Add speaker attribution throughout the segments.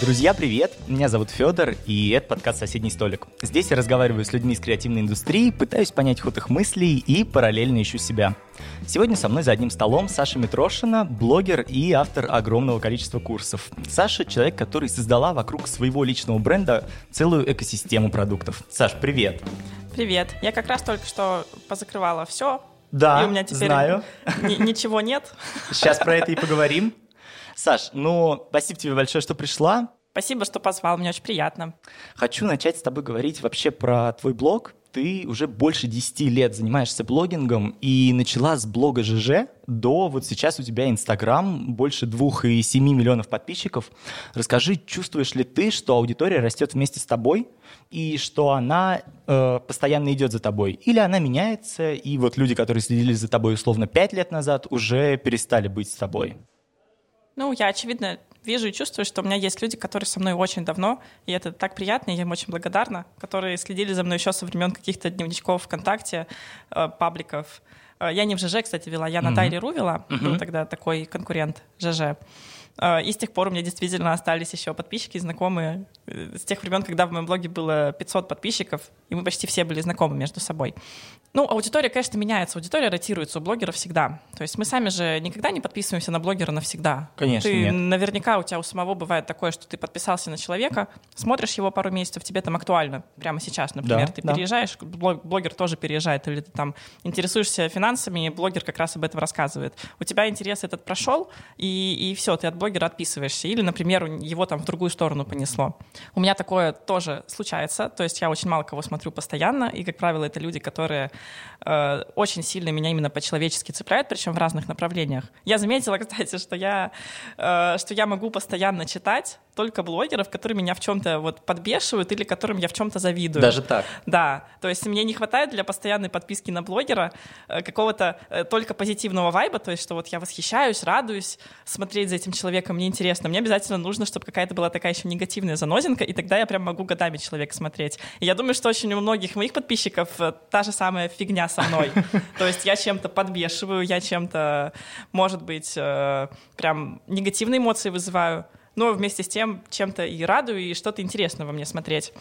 Speaker 1: Друзья, привет! Меня зовут Федор, и это подкаст «Соседний столик». Здесь я разговариваю с людьми из креативной индустрии, пытаюсь понять ход их мыслей и параллельно ищу себя. Сегодня со мной за одним столом Саша Митрошина, блогер и автор огромного количества курсов. Саша — человек, который создала вокруг своего личного бренда целую экосистему продуктов. Саш, привет!
Speaker 2: Привет! Я как раз только что позакрывала все,
Speaker 1: да,
Speaker 2: и у меня теперь
Speaker 1: знаю.
Speaker 2: ничего нет.
Speaker 1: Сейчас про это и поговорим. Саш, ну, спасибо тебе большое, что пришла.
Speaker 2: Спасибо, что позвал, мне очень приятно.
Speaker 1: Хочу начать с тобой говорить вообще про твой блог. Ты уже больше 10 лет занимаешься блогингом и начала с блога ЖЖ до вот сейчас у тебя Инстаграм, больше 2,7 миллионов подписчиков. Расскажи, чувствуешь ли ты, что аудитория растет вместе с тобой и что она э, постоянно идет за тобой? Или она меняется, и вот люди, которые следили за тобой условно 5 лет назад, уже перестали быть с тобой?
Speaker 2: Ну, я, очевидно, вижу и чувствую, что у меня есть люди, которые со мной очень давно, и это так приятно, и я им очень благодарна, которые следили за мной еще со времен каких-то дневничков ВКонтакте, э, пабликов. Э, я не в ЖЖ, кстати, вела, я mm-hmm. на Тайле.ру вела, mm-hmm. был тогда такой конкурент ЖЖ. Э, и с тех пор у меня действительно остались еще подписчики, знакомые. Э, с тех времен, когда в моем блоге было 500 подписчиков, и мы почти все были знакомы между собой. Ну, аудитория, конечно, меняется. Аудитория ротируется у блогеров всегда. То есть мы сами же никогда не подписываемся на блогера навсегда.
Speaker 1: Конечно,
Speaker 2: ты,
Speaker 1: нет.
Speaker 2: Наверняка у тебя у самого бывает такое, что ты подписался на человека, смотришь его пару месяцев, тебе там актуально прямо сейчас, например.
Speaker 1: Да,
Speaker 2: ты
Speaker 1: да.
Speaker 2: переезжаешь, блогер тоже переезжает, или ты там интересуешься финансами, блогер как раз об этом рассказывает. У тебя интерес этот прошел, и, и все, ты от блогера отписываешься. Или, например, его там в другую сторону понесло. У меня такое тоже случается. То есть я очень мало кого смотрю постоянно, и, как правило, это люди, которые э, очень сильно меня именно по-человечески цепляют, причем в разных направлениях. Я заметила, кстати, что я, э, что я могу постоянно читать только блогеров, которые меня в чем-то вот подбешивают или которым я в чем-то завидую.
Speaker 1: Даже так?
Speaker 2: Да. То есть мне не хватает для постоянной подписки на блогера э, какого-то э, только позитивного вайба, то есть что вот я восхищаюсь, радуюсь смотреть за этим человеком, мне интересно. Мне обязательно нужно, чтобы какая-то была такая еще негативная занозинка, и тогда я прям могу годами человека смотреть. И я думаю, что очень у многих моих подписчиков э, та же самая фигня со мной. То есть я чем-то подбешиваю, я чем-то, может быть, прям негативные эмоции вызываю но вместе с тем чем-то и радую, и что-то интересное во мне смотреть.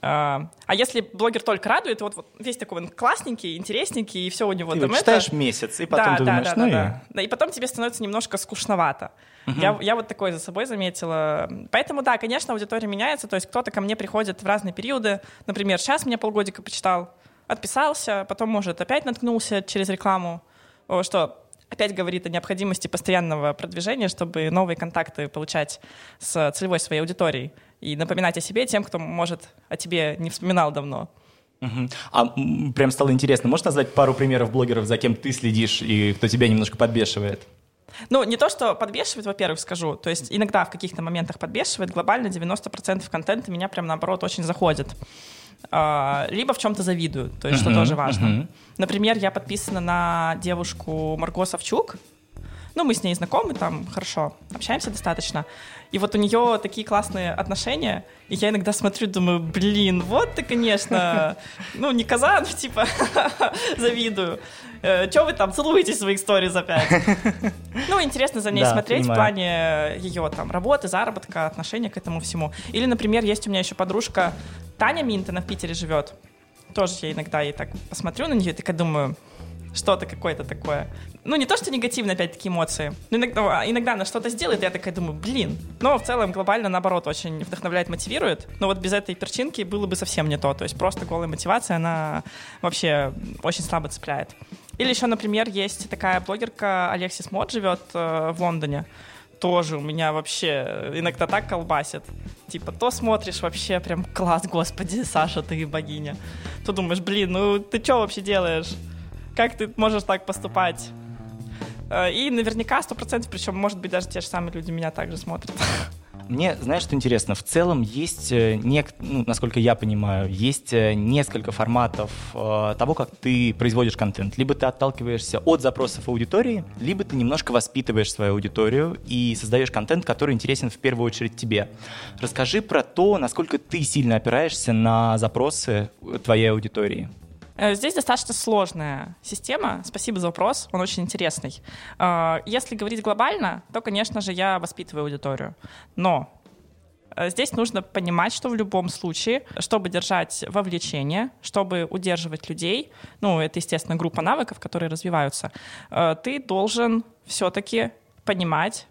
Speaker 2: А, а если блогер только радует, вот, вот весь такой он классненький, интересненький, и все у него
Speaker 1: ты
Speaker 2: там
Speaker 1: вот читаешь это... месяц, и потом
Speaker 2: да,
Speaker 1: ты
Speaker 2: да,
Speaker 1: думаешь,
Speaker 2: да,
Speaker 1: ну
Speaker 2: да,
Speaker 1: и...
Speaker 2: да. да. И потом тебе становится немножко скучновато. Угу. Я, я вот такое за собой заметила. Поэтому, да, конечно, аудитория меняется, то есть кто-то ко мне приходит в разные периоды. Например, сейчас меня полгодика почитал, отписался, потом, может, опять наткнулся через рекламу, что опять говорит о необходимости постоянного продвижения, чтобы новые контакты получать с целевой своей аудиторией и напоминать о себе тем, кто, может, о тебе не вспоминал давно.
Speaker 1: Угу. А прям стало интересно, можешь назвать пару примеров блогеров, за кем ты следишь и кто тебя немножко подбешивает?
Speaker 2: Ну, не то, что подбешивает, во-первых, скажу. То есть иногда в каких-то моментах подбешивает, глобально 90% контента меня прям наоборот очень заходит. А, либо в чем-то завидую, то есть, uh-huh, что тоже важно. Uh-huh. Например, я подписана на девушку Марго Савчук. Ну, мы с ней знакомы, там хорошо общаемся достаточно. И вот у нее такие классные отношения, и я иногда смотрю, думаю, блин, вот ты, конечно, ну, не коза, ну, типа, завидую. Э, Че вы там целуетесь в своих сторис опять? Ну, интересно за ней да, смотреть понимаю. в плане ее там работы, заработка, отношения к этому всему. Или, например, есть у меня еще подружка Таня Минт, она в Питере живет. Тоже я иногда ей так посмотрю на нее и думаю, что-то какое-то такое. Ну, не то, что негативные, опять-таки, эмоции, но иногда, иногда она что-то сделает, и я такая думаю, блин. Но в целом глобально, наоборот, очень вдохновляет, мотивирует. Но вот без этой перчинки было бы совсем не то. То есть просто голая мотивация, она вообще очень слабо цепляет. Или еще, например, есть такая блогерка Алексис Мод, живет э, в Лондоне тоже у меня вообще иногда так колбасит. Типа, то смотришь вообще прям класс, господи, Саша, ты богиня. То думаешь, блин, ну ты что вообще делаешь? Как ты можешь так поступать? Э, и наверняка сто процентов, причем, может быть, даже те же самые люди меня также смотрят.
Speaker 1: Мне, знаешь, что интересно? В целом есть, э, нек... ну, насколько я понимаю, есть э, несколько форматов э, того, как ты производишь контент. Либо ты отталкиваешься от запросов аудитории, либо ты немножко воспитываешь свою аудиторию и создаешь контент, который интересен в первую очередь тебе. Расскажи про то, насколько ты сильно опираешься на запросы твоей аудитории.
Speaker 2: Э, здесь достаточно сложная система. Спасибо за вопрос, он очень интересный. Э, если говорить глобально, то, конечно же, я воспитываю аудиторию. Но Э, здесь нужно понимать, что в любом случае, чтобы держать вовлечение, чтобы удерживать людей, ну, это, естественно, группа навыков, которые развиваются, ты должен все-таки понимать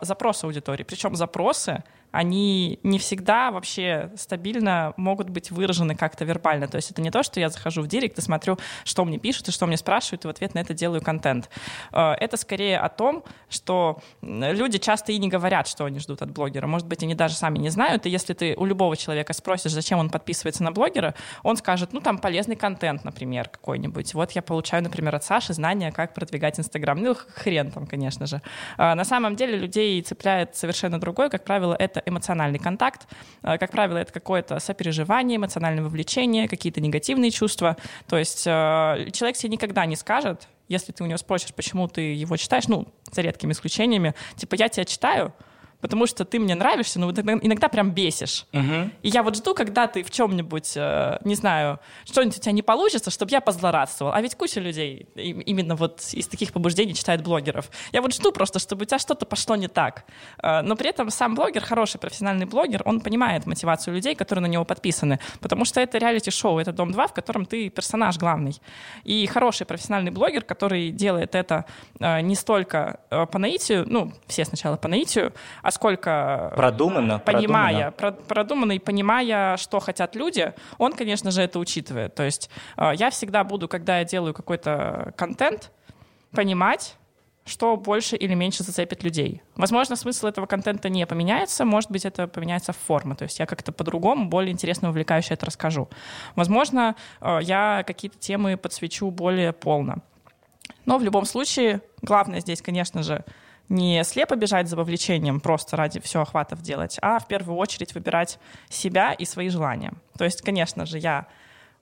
Speaker 2: запросы аудитории. Причем запросы — они не всегда вообще стабильно могут быть выражены как-то вербально. То есть это не то, что я захожу в директ и смотрю, что мне пишут и что мне спрашивают, и в ответ на это делаю контент. Э, это скорее о том, что люди часто и не говорят, что они ждут от блогера. Может быть, они даже сами не знают, и если ты у любого человека спросишь, зачем он подписывается на блогера, он скажет, ну, там полезный контент, например, какой-нибудь. Вот я получаю, например, от Саши знания, как продвигать Инстаграм. Ну, хрен там, конечно же. Э, на самом деле людей цепляет совершенно другое. Как правило, это это эмоциональный контакт. Э, как правило, это какое-то сопереживание, эмоциональное вовлечение, какие-то негативные чувства. То есть э, человек себе никогда не скажет, если ты у него спросишь, почему ты его читаешь, ну, за редкими исключениями, типа, я тебя читаю, потому что ты мне нравишься, но вот иногда прям бесишь. Угу. И я вот жду, когда ты в чем-нибудь, э, не знаю, что-нибудь у тебя не получится, чтобы я позлорадствовал. А ведь куча людей именно вот из таких побуждений читает блогеров. Я вот жду просто, чтобы у тебя что-то пошло не так. Э, но при этом сам блогер, хороший профессиональный блогер, он понимает мотивацию людей, которые на него подписаны, потому что это реалити-шоу, это «Дом-2», в котором ты персонаж главный. И хороший профессиональный блогер, который делает это э, не столько по наитию, ну, все сначала по наитию, а сколько...
Speaker 1: Продуманно.
Speaker 2: Понимая, продуманно. продуманно и понимая, что хотят люди, он, конечно же, это учитывает. То есть э, я всегда буду, когда я делаю какой-то контент, понимать, что больше или меньше зацепит людей. Возможно, смысл этого контента не поменяется, может быть, это поменяется в форме, то есть я как-то по-другому, более интересно, увлекающе это расскажу. Возможно, э, я какие-то темы подсвечу более полно. Но в любом случае, главное здесь, конечно же, не слепо бежать за вовлечением, просто ради всего охватов делать, а в первую очередь выбирать себя и свои желания. То есть, конечно же, я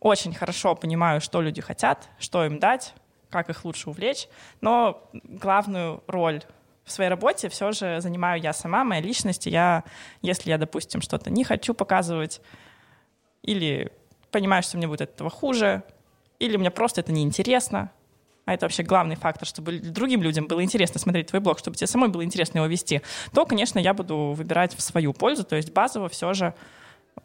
Speaker 2: очень хорошо понимаю, что люди хотят, что им дать, как их лучше увлечь, но главную роль в своей работе все же занимаю я сама, моя личность. И я, если я, допустим, что-то не хочу показывать, или понимаю, что мне будет от этого хуже, или мне просто это неинтересно, а это вообще главный фактор, чтобы другим людям было интересно смотреть твой блог, чтобы тебе самой было интересно его вести, то, конечно, я буду выбирать в свою пользу, то есть базово все же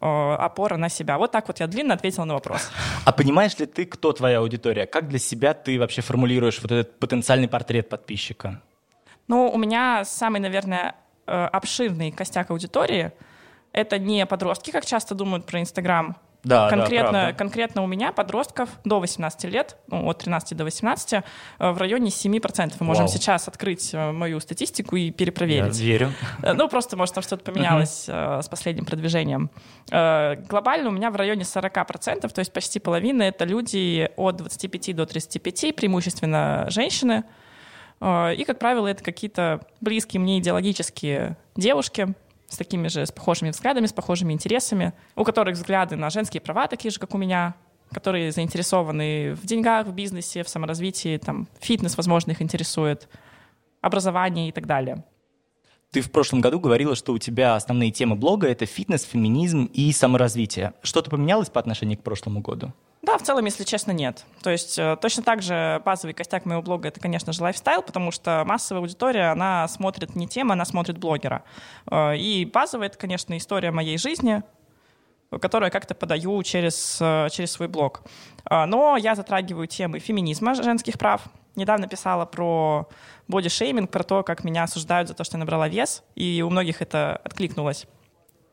Speaker 2: э, опора на себя. Вот так вот я длинно ответила на вопрос.
Speaker 1: А понимаешь ли ты, кто твоя аудитория? Как для себя ты вообще формулируешь вот этот потенциальный портрет подписчика?
Speaker 2: Ну, у меня самый, наверное, э, обширный костяк аудитории. Это не подростки, как часто думают про Инстаграм,
Speaker 1: да,
Speaker 2: конкретно,
Speaker 1: да,
Speaker 2: конкретно у меня подростков до 18 лет, ну, от 13 до 18, э, в районе 7%. Мы можем Вау. сейчас открыть э, мою статистику и перепроверить.
Speaker 1: Я верю.
Speaker 2: Э, ну, просто, может, там что-то поменялось с последним продвижением. Глобально у меня в районе 40%, то есть почти половина — это люди от 25 до 35, преимущественно женщины. И, как правило, это какие-то близкие мне идеологические девушки, с такими же, с похожими взглядами, с похожими интересами, у которых взгляды на женские права такие же, как у меня, которые заинтересованы в деньгах, в бизнесе, в саморазвитии, там, фитнес, возможно, их интересует, образование и так далее.
Speaker 1: Ты в прошлом году говорила, что у тебя основные темы блога — это фитнес, феминизм и саморазвитие. Что-то поменялось по отношению к прошлому году?
Speaker 2: Да, в целом, если честно, нет. То есть э, точно так же базовый костяк моего блога — это, конечно же, лайфстайл, потому что массовая аудитория, она смотрит не тему, она смотрит блогера. Э, и базовая — это, конечно, история моей жизни, которую я как-то подаю через, э, через свой блог. Но я затрагиваю темы феминизма, женских прав. Недавно писала про бодишейминг, про то, как меня осуждают за то, что я набрала вес, и у многих это откликнулось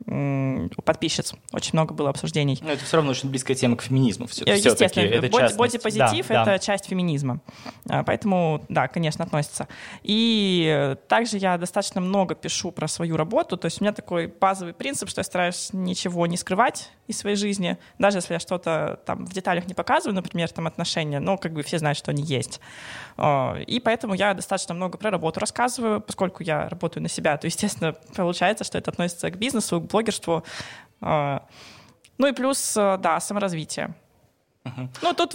Speaker 2: у подписчиц. Очень много было обсуждений.
Speaker 1: Но это все равно очень близкая тема к феминизму. Все,
Speaker 2: э, Естественно, это боди, бодипозитив да, — это да. часть феминизма. А, поэтому, да, конечно, относится. И также я достаточно много пишу про свою работу. То есть у меня такой базовый принцип, что я стараюсь ничего не скрывать из своей жизни. Даже если я что-то там в деталях не показываю, например, там отношения, но как бы все знают, что они есть. А, и поэтому я достаточно много про работу рассказываю, поскольку я работаю на себя, то, естественно, получается, что это относится к бизнесу, к блогерству. А, ну и плюс, да, саморазвитие. Uh-huh. Ну, тут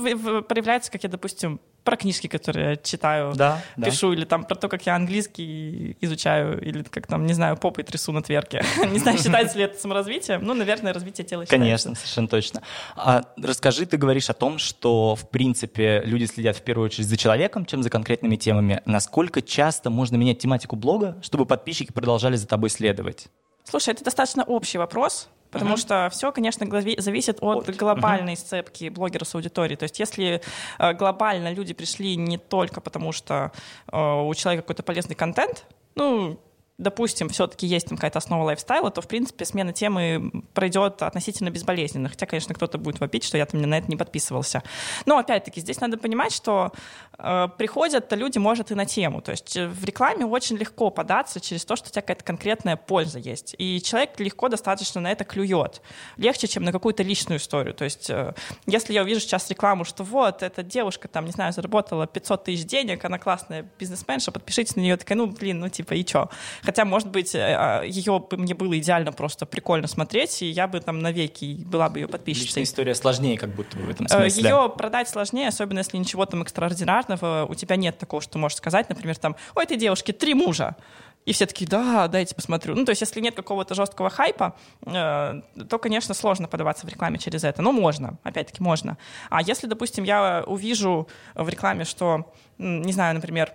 Speaker 2: проявляется, как я, допустим, про книжки, которые я читаю,
Speaker 1: да,
Speaker 2: пишу,
Speaker 1: да.
Speaker 2: или там про то, как я английский изучаю, или как там, не знаю, попой трясу на тверке. не знаю, считается ли это саморазвитием. Ну, наверное, развитие тела
Speaker 1: Конечно, совершенно точно. А расскажи, ты говоришь о том, что, в принципе, люди следят в первую очередь за человеком, чем за конкретными темами. Насколько часто можно менять тематику блога, чтобы подписчики продолжали за тобой следовать?
Speaker 2: Слушай, это достаточно общий вопрос, Потому uh-huh. что все, конечно, зависит от, от. глобальной uh-huh. сцепки блогера с аудиторией. То есть если э, глобально люди пришли не только потому, что э, у человека какой-то полезный контент, ну, допустим, все-таки есть там какая-то основа лайфстайла, то, в принципе, смена темы пройдет относительно безболезненно. Хотя, конечно, кто-то будет вопить, что я там на это не подписывался. Но, опять-таки, здесь надо понимать, что э, приходят люди, может, и на тему. То есть э, в рекламе очень легко податься через то, что у тебя какая-то конкретная польза есть. И человек легко достаточно на это клюет. Легче, чем на какую-то личную историю. То есть э, если я увижу сейчас рекламу, что вот, эта девушка там, не знаю, заработала 500 тысяч денег, она классная бизнесменша, подпишитесь на нее, такая, ну, блин, ну, типа, и чё? Хотя, может быть, э, а, ее бы мне было идеально просто прикольно смотреть, и я бы там навеки была бы ее подписчицей.
Speaker 1: Личная история сложнее, как будто бы в этом смысле.
Speaker 2: Ее продать сложнее, особенно если ничего там экстраординарного, у тебя нет такого, что можешь сказать, например, там, у этой девушки три мужа. И все такие, да, дайте посмотрю. Ну, то есть, если нет какого-то жесткого хайпа, э, то, конечно, сложно подаваться в рекламе через это. Но можно, опять-таки, можно. А если, допустим, я увижу в рекламе, что, не знаю, например,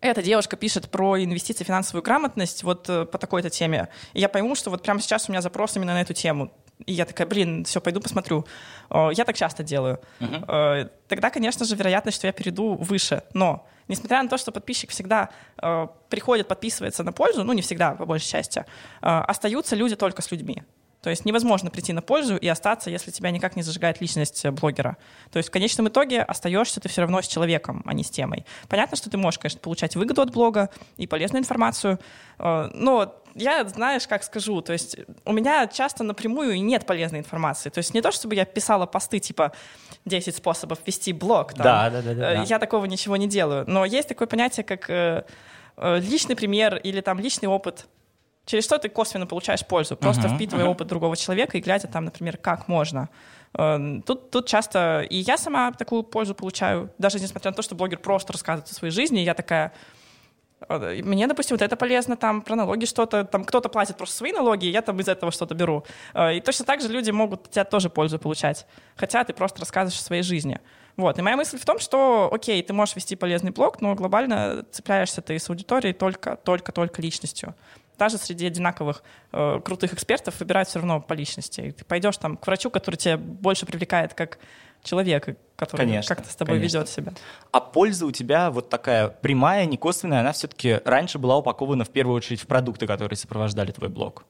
Speaker 2: эта девушка пишет про инвестиции, финансовую грамотность вот э, по такой-то теме. И я пойму, что вот прямо сейчас у меня запрос именно на эту тему. И я такая, блин, все, пойду посмотрю. Я так часто делаю. Uh-huh. Тогда, конечно же, вероятность, что я перейду выше. Но, несмотря на то, что подписчик всегда э, приходит, подписывается на пользу, ну, не всегда, по большей части, остаются люди только с людьми. То есть невозможно прийти на пользу и остаться, если тебя никак не зажигает личность э, блогера. То есть в конечном итоге остаешься ты все равно с человеком, а не с темой. Понятно, что ты можешь, конечно, получать выгоду от блога и полезную информацию, э, но я, знаешь, как скажу, то есть у меня часто напрямую нет полезной информации. То есть не то, чтобы я писала посты типа 10 способов вести блог. Там.
Speaker 1: Да, да, да, да,
Speaker 2: да. Я такого ничего не делаю. Но есть такое понятие, как э, личный пример или там личный опыт через что ты косвенно получаешь пользу, просто uh-huh, впитывая uh-huh. опыт другого человека и глядя там, например, как можно. Э, тут, тут часто и я сама такую пользу получаю, даже несмотря на то, что блогер просто рассказывает о своей жизни, я такая, э, мне, допустим, вот это полезно, там, про налоги что-то, там, кто-то платит просто свои налоги, я там из этого что-то беру. Э, и точно так же люди могут от тебя тоже пользу получать, хотя ты просто рассказываешь о своей жизни. Вот. И моя мысль в том, что, окей, ты можешь вести полезный блог, но глобально цепляешься ты с аудиторией только, только, только личностью даже среди одинаковых э, крутых экспертов выбирают все равно по личности. И ты пойдешь там к врачу, который тебя больше привлекает как человек, который как-то с тобой конечно. ведет себя.
Speaker 1: А польза у тебя вот такая прямая, не косвенная, она все-таки раньше была упакована в первую очередь в продукты, которые сопровождали твой блог.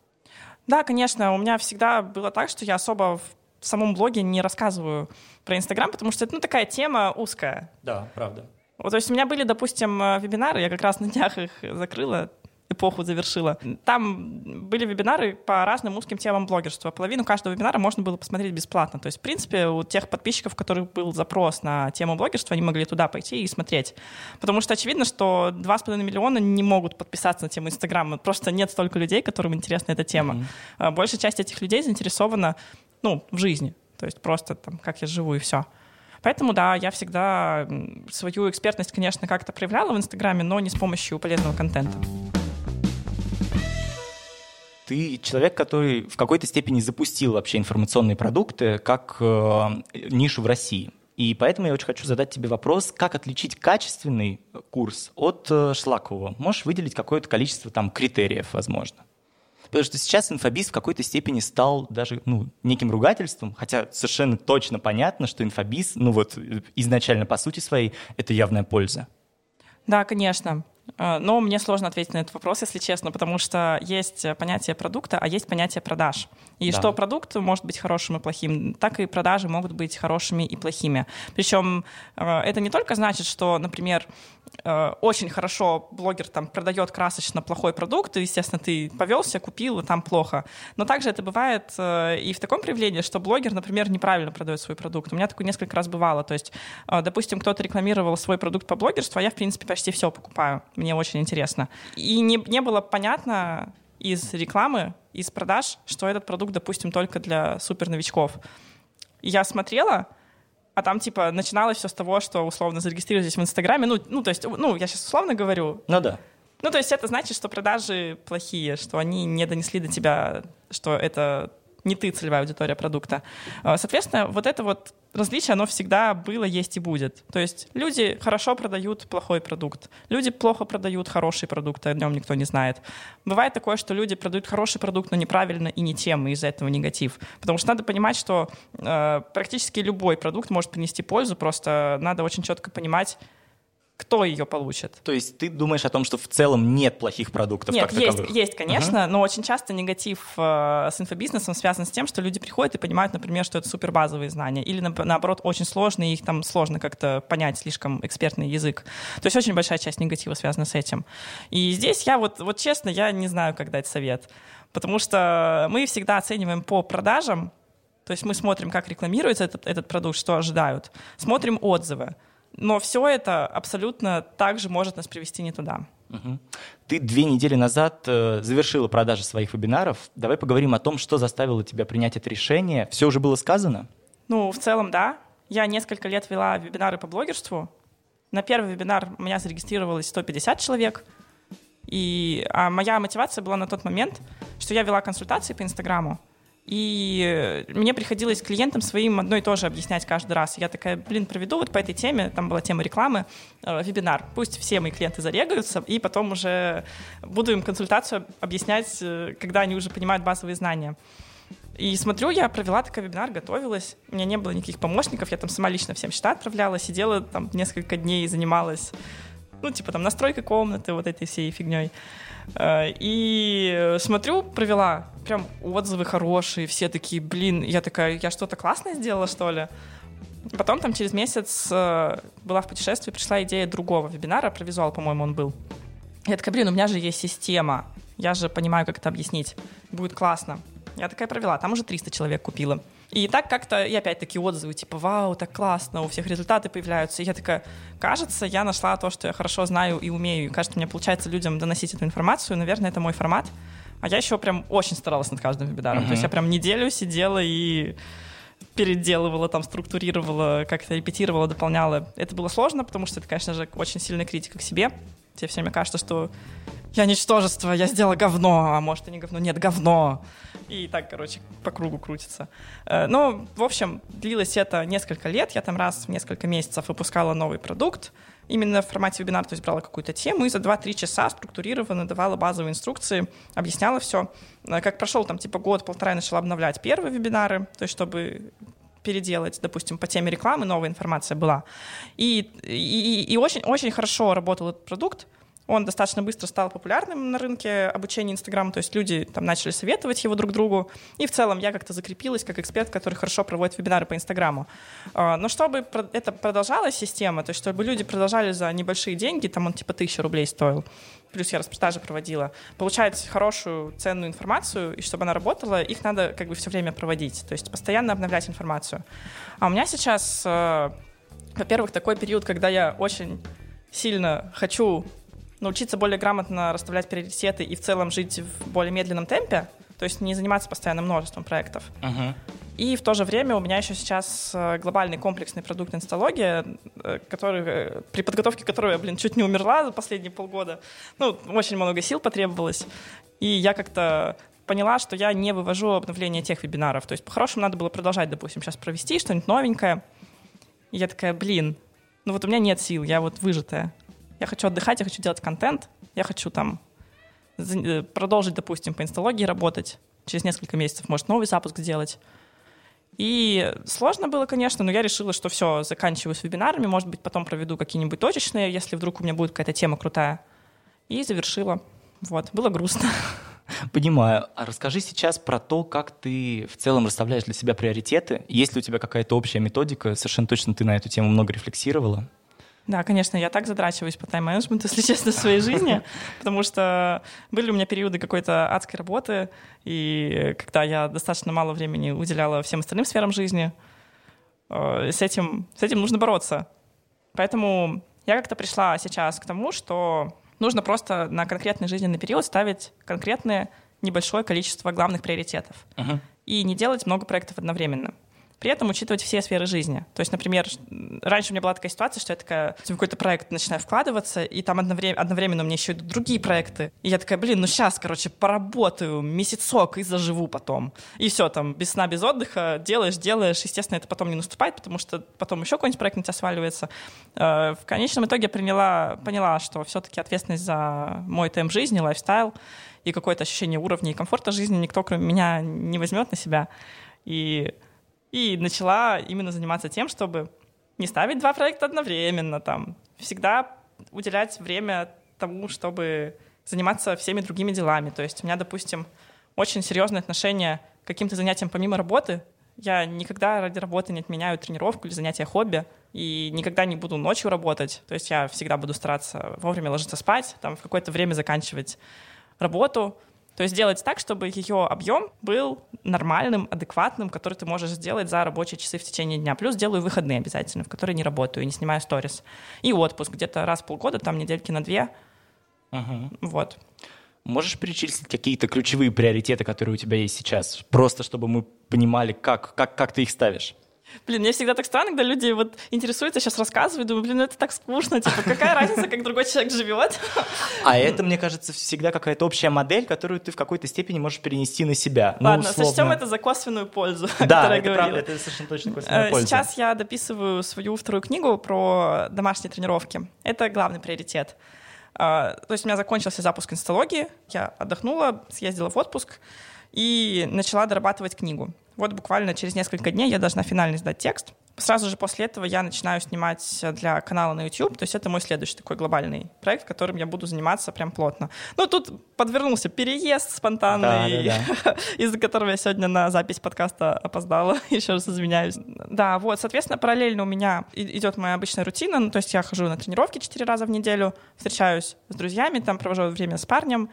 Speaker 2: Да, конечно. У меня всегда было так, что я особо в самом блоге не рассказываю про Инстаграм, потому что это ну, такая тема узкая.
Speaker 1: Да, правда.
Speaker 2: Вот, то есть у меня были, допустим, э, вебинары, я как раз на днях их закрыла, эпоху завершила. Там были вебинары по разным узким темам блогерства. Половину каждого вебинара можно было посмотреть бесплатно. То есть, в принципе, у тех подписчиков, у которых был запрос на тему блогерства, они могли туда пойти и смотреть. Потому что очевидно, что 2,5 миллиона не могут подписаться на тему Инстаграма. Просто нет столько людей, которым интересна эта тема. Mm-hmm. Большая часть этих людей заинтересована ну, в жизни. То есть просто там, как я живу и все. Поэтому, да, я всегда свою экспертность, конечно, как-то проявляла в Инстаграме, но не с помощью полезного контента
Speaker 1: ты человек, который в какой-то степени запустил вообще информационные продукты как э, нишу в России. И поэтому я очень хочу задать тебе вопрос, как отличить качественный курс от э, шлакового? Можешь выделить какое-то количество там критериев, возможно? Потому что сейчас инфобиз в какой-то степени стал даже ну, неким ругательством, хотя совершенно точно понятно, что инфобиз, ну вот изначально по сути своей, это явная польза.
Speaker 2: Да, конечно. А, но мне сложно ответить на этот вопрос, если честно, потому что есть понятие продукта, а есть понятие продаж. И да. что продукт может быть хорошим и плохим, так и продажи могут быть хорошими и плохими. Причем а, это не только значит, что, например, Э, очень хорошо блогер там продает красочно плохой продукт, и, естественно, ты повелся, купил, и там плохо. Но также это бывает э, и в таком проявлении, что блогер, например, неправильно продает свой продукт. У меня такое несколько раз бывало. То есть, э, допустим, кто-то рекламировал свой продукт по блогерству, а я, в принципе, почти все покупаю. Мне очень интересно. И не, не было понятно из рекламы, из продаж, что этот продукт, допустим, только для супер новичков. Я смотрела, а там, типа, начиналось все с того, что, условно, зарегистрируйтесь в Инстаграме. Ну, ну, то есть, ну, я сейчас условно говорю.
Speaker 1: Ну да.
Speaker 2: Ну, то есть это значит, что продажи плохие, что они не донесли до тебя, что это не ты целевая аудитория продукта. А, соответственно, вот это вот различие, оно всегда было, есть и будет. То есть люди хорошо продают плохой продукт, люди плохо продают хороший продукт, о нем никто не знает. Бывает такое, что люди продают хороший продукт, но неправильно и не тем, и из-за этого негатив. Потому что надо понимать, что э, практически любой продукт может принести пользу, просто надо очень четко понимать, кто ее получит.
Speaker 1: То есть ты думаешь о том, что в целом нет плохих продуктов
Speaker 2: нет,
Speaker 1: как
Speaker 2: есть,
Speaker 1: таковых?
Speaker 2: есть, конечно, uh-huh. но очень часто негатив э, с инфобизнесом связан с тем, что люди приходят и понимают, например, что это супер базовые знания, или наоборот очень сложные, их там сложно как-то понять, слишком экспертный язык. То есть очень большая часть негатива связана с этим. И здесь я вот, вот честно, я не знаю, как дать совет, потому что мы всегда оцениваем по продажам, то есть мы смотрим, как рекламируется этот, этот продукт, что ожидают, смотрим отзывы. Но все это абсолютно также может нас привести не туда.
Speaker 1: Угу. Ты две недели назад э, завершила продажи своих вебинаров. Давай поговорим о том, что заставило тебя принять это решение. Все уже было сказано?
Speaker 2: Ну, в целом, да. Я несколько лет вела вебинары по блогерству. На первый вебинар у меня зарегистрировалось 150 человек. И, а моя мотивация была на тот момент, что я вела консультации по Инстаграму. И мне приходилось клиентам своим одно и то же объяснять каждый раз. Я такая, блин, проведу вот по этой теме, там была тема рекламы, э, вебинар. Пусть все мои клиенты зарегаются, и потом уже буду им консультацию объяснять, э, когда они уже понимают базовые знания. И смотрю, я провела такой вебинар, готовилась. У меня не было никаких помощников, я там сама лично всем счета отправляла, сидела там несколько дней занималась, ну, типа там настройкой комнаты, вот этой всей фигней. Э, и смотрю, провела прям отзывы хорошие, все такие, блин, я такая, я что-то классное сделала, что ли? Потом там через месяц э, была в путешествии, пришла идея другого вебинара, про визуал, по-моему, он был. Я такая, блин, у меня же есть система, я же понимаю, как это объяснить, будет классно. Я такая провела, там уже 300 человек купила. И так как-то, и опять такие отзывы, типа, вау, так классно, у всех результаты появляются. И я такая, кажется, я нашла то, что я хорошо знаю и умею. И кажется, мне получается людям доносить эту информацию. Наверное, это мой формат. А я еще прям очень старалась над каждым вебинаром. Uh-huh. То есть я прям неделю сидела и переделывала, там, структурировала, как-то репетировала, дополняла. Это было сложно, потому что это, конечно же, очень сильная критика к себе. Тебе все время кажется, что я ничтожество, я сделала говно, а может и не говно, нет, говно. И так, короче, по кругу крутится. Э, ну, в общем, длилось это несколько лет. Я там раз в несколько месяцев выпускала новый продукт, именно в формате вебинара, то есть брала какую-то тему и за 2-3 часа структурированно давала базовые инструкции, объясняла все. Э, как прошел там типа год-полтора, я начала обновлять первые вебинары, то есть чтобы переделать, допустим, по теме рекламы новая информация была. И, и, и очень, очень хорошо работал этот продукт. Он достаточно быстро стал популярным на рынке обучения Инстаграм, то есть люди там начали советовать его друг другу. И в целом я как-то закрепилась как эксперт, который хорошо проводит вебинары по Инстаграму. А, но чтобы это продолжалась система, то есть чтобы люди продолжали за небольшие деньги, там он типа тысяча рублей стоил, плюс я распродажи проводила, получать хорошую, ценную информацию, и чтобы она работала, их надо как бы все время проводить, то есть постоянно обновлять информацию. А у меня сейчас, э, во-первых, такой период, когда я очень сильно хочу научиться более грамотно расставлять приоритеты и в целом жить в более медленном темпе, то есть не заниматься постоянно множеством проектов. Uh-huh. И в то же время у меня еще сейчас э, глобальный комплексный продукт инсталогия, э, который, э, при подготовке которого я, блин, чуть не умерла за последние полгода. Ну, очень много сил потребовалось. И я как-то поняла, что я не вывожу обновление тех вебинаров. То есть по-хорошему надо было продолжать, допустим, сейчас провести что-нибудь новенькое. И я такая, блин, ну вот у меня нет сил, я вот выжатая. Я хочу отдыхать, я хочу делать контент, я хочу там э, продолжить, допустим, по инсталогии работать, через несколько месяцев, может, новый запуск сделать. И сложно было, конечно, но я решила, что все, заканчиваю с вебинарами, может быть, потом проведу какие-нибудь точечные, если вдруг у меня будет какая-то тема крутая. И завершила. Вот, было грустно.
Speaker 1: Понимаю. А расскажи сейчас про то, как ты в целом расставляешь для себя приоритеты. Есть ли у тебя какая-то общая методика? Совершенно точно ты на эту тему много рефлексировала.
Speaker 2: Да, конечно, я так задрачиваюсь по тайм-менеджменту, если честно, в своей жизни, потому что были у меня периоды какой-то адской работы, и когда я достаточно мало времени уделяла всем остальным сферам жизни, э, с этим, с этим нужно бороться. Поэтому я как-то пришла сейчас к тому, что нужно просто на конкретный жизненный период ставить конкретное небольшое количество главных приоритетов uh-huh. и не делать много проектов одновременно. При этом учитывать все сферы жизни. То есть, например, раньше у меня была такая ситуация, что я такая в какой-то проект начинаю вкладываться, и там одновременно, одновременно у меня еще идут другие проекты. И я такая, блин, ну сейчас, короче, поработаю месяцок и заживу потом. И все, там, без сна, без отдыха, делаешь, делаешь. Естественно, это потом не наступает, потому что потом еще какой-нибудь проект на тебя сваливается. Э, в конечном итоге я приняла, поняла, что все-таки ответственность за мой темп жизни, лайфстайл и какое-то ощущение уровня и комфорта жизни никто, кроме меня, не возьмет на себя. И и начала именно заниматься тем, чтобы не ставить два проекта одновременно, там, всегда уделять время тому, чтобы заниматься всеми другими делами. То есть у меня, допустим, очень серьезное отношение к каким-то занятиям помимо работы. Я никогда ради работы не отменяю тренировку или занятия хобби, и никогда не буду ночью работать. То есть я всегда буду стараться вовремя ложиться спать, там в какое-то время заканчивать работу, то есть сделать так, чтобы ее объем был нормальным, адекватным, который ты можешь сделать за рабочие часы в течение дня. Плюс делаю выходные обязательно, в которые не работаю и не снимаю сторис. И отпуск где-то раз в полгода, там недельки на две.
Speaker 1: Угу.
Speaker 2: Вот.
Speaker 1: Можешь перечислить какие-то ключевые приоритеты, которые у тебя есть сейчас? Просто чтобы мы понимали, как, как, как ты их ставишь.
Speaker 2: Блин, мне всегда так странно, когда люди вот интересуются, сейчас рассказывают, думаю, блин, ну это так скучно, типа, какая разница, как другой человек живет?
Speaker 1: А это, мне кажется, всегда какая-то общая модель, которую ты в какой-то степени можешь перенести на себя.
Speaker 2: Ну, Ладно, ну, сочтем это за косвенную пользу,
Speaker 1: Да, это правда, это совершенно точно косвенная
Speaker 2: э,
Speaker 1: польза.
Speaker 2: Сейчас я дописываю свою вторую книгу про домашние тренировки. Это главный приоритет. Э, то есть у меня закончился запуск инсталогии, я отдохнула, съездила в отпуск и начала дорабатывать книгу. Вот буквально через несколько дней я должна финально сдать текст. Сразу же после этого я начинаю снимать для канала на YouTube, то есть это мой следующий такой глобальный проект, которым я буду заниматься прям плотно. Ну, тут подвернулся переезд спонтанный, да, да, да. из-за которого я сегодня на запись подкаста опоздала, еще раз извиняюсь. Да, вот, соответственно, параллельно у меня идет моя обычная рутина, ну, то есть я хожу на тренировки четыре раза в неделю, встречаюсь с друзьями, там провожу время с парнем,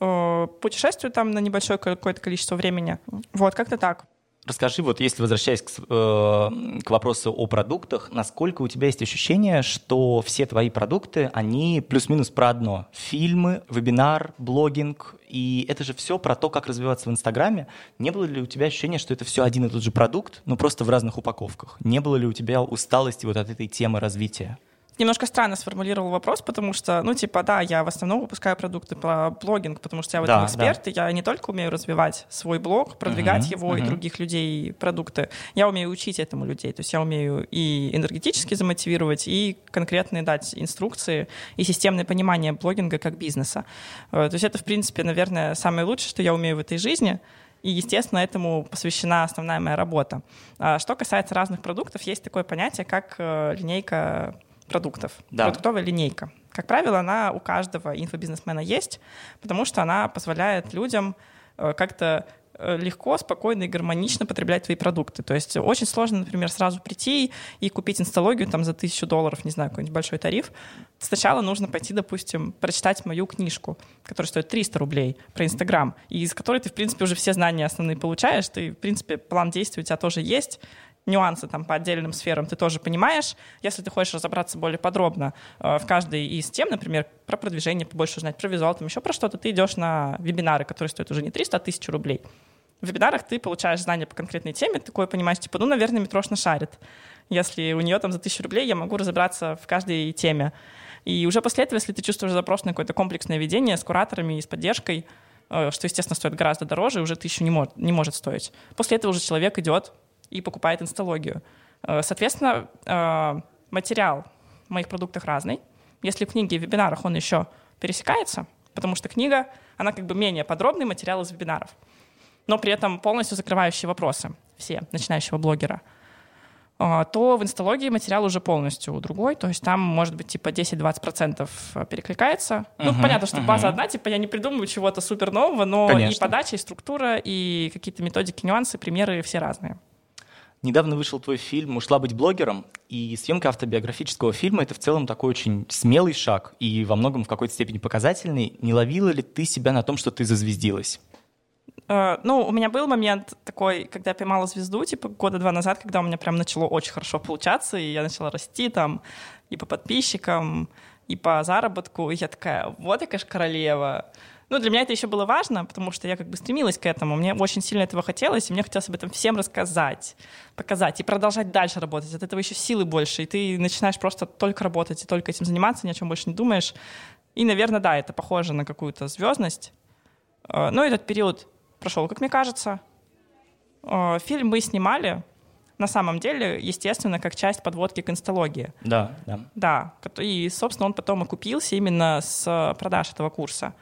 Speaker 2: э, путешествую там на небольшое какое-то количество времени. Вот, как-то так.
Speaker 1: Расскажи, вот если возвращаясь к, э, к вопросу о продуктах, насколько у тебя есть ощущение, что все твои продукты, они плюс-минус про одно. Фильмы, вебинар, блогинг, и это же все про то, как развиваться в Инстаграме. Не было ли у тебя ощущения, что это все один и тот же продукт, но просто в разных упаковках? Не было ли у тебя усталости вот от этой темы развития?
Speaker 2: Немножко странно сформулировал вопрос, потому что, ну, типа, да, я в основном выпускаю продукты про блогинг, потому что я в этом да, эксперт, да. и я не только умею развивать свой блог, продвигать uh-huh, его uh-huh. и других людей продукты, я умею учить этому людей, то есть я умею и энергетически замотивировать, и конкретные дать инструкции, и системное понимание блогинга как бизнеса. Э, то есть это, в принципе, наверное, самое лучшее, что я умею в этой жизни, и, естественно, этому посвящена основная моя работа. А что касается разных продуктов, есть такое понятие, как э, линейка продуктов. Да. Продуктовая линейка. Как правило, она у каждого инфобизнесмена есть, потому что она позволяет людям э, как-то э, легко, спокойно и гармонично потреблять твои продукты. То есть очень сложно, например, сразу прийти и купить инсталогию там за тысячу долларов, не знаю, какой-нибудь большой тариф. Сначала нужно пойти, допустим, прочитать мою книжку, которая стоит 300 рублей, про Инстаграм, и из которой ты, в принципе, уже все знания основные получаешь, ты, в принципе, план действий у тебя тоже есть, нюансы там по отдельным сферам ты тоже понимаешь. Если ты хочешь разобраться более подробно э, в каждой из тем, например, про продвижение побольше узнать, про визуал, там еще про что-то, ты идешь на вебинары, которые стоят уже не 300, а 1000 рублей. В вебинарах ты получаешь знания по конкретной теме, такое понимаешь, типа, ну, наверное, Митрошна шарит. Если у нее там за 1000 рублей, я могу разобраться в каждой теме. И уже после этого, если ты чувствуешь запрос на какое-то комплексное ведение с кураторами и с поддержкой, э, что, естественно, стоит гораздо дороже, уже тысячу не может, не может стоить. После этого уже человек идет и покупает инсталогию. Э, соответственно, э, материал в моих продуктах разный. Если в книге и вебинарах он еще пересекается, потому что книга, она как бы менее подробный материал из вебинаров, но при этом полностью закрывающие вопросы все начинающего блогера, э, то в инсталогии материал уже полностью другой, то есть там может быть типа 10-20% перекликается. Uh-huh, ну, понятно, что uh-huh. база одна, типа я не придумываю чего-то супер нового, но Конечно. и подача, и структура, и какие-то методики, нюансы, примеры все разные.
Speaker 1: Недавно вышел твой фильм «Ушла быть блогером», и съемка автобиографического фильма — это в целом такой очень смелый шаг и во многом в какой-то степени показательный. Не ловила ли ты себя на том, что ты зазвездилась?
Speaker 2: Uh, ну, у меня был момент такой, когда я поймала звезду, типа года два назад, когда у меня прям начало очень хорошо получаться, и я начала расти там и по подписчикам, и по заработку. И я такая, вот я, конечно, королева. Ну, для меня это еще было важно, потому что я как бы стремилась к этому. Мне очень сильно этого хотелось, и мне хотелось об этом всем рассказать, показать и продолжать дальше работать. От этого еще силы больше, и ты начинаешь просто только работать и только этим заниматься, ни о чем больше не думаешь. И, наверное, да, это похоже на какую-то звездность. Э, но этот период прошел, как мне кажется. Э, фильм мы снимали, на самом деле, естественно, как часть подводки к инсталогии.
Speaker 1: Да, да.
Speaker 2: Да, и, собственно, он потом окупился именно с продаж этого курса.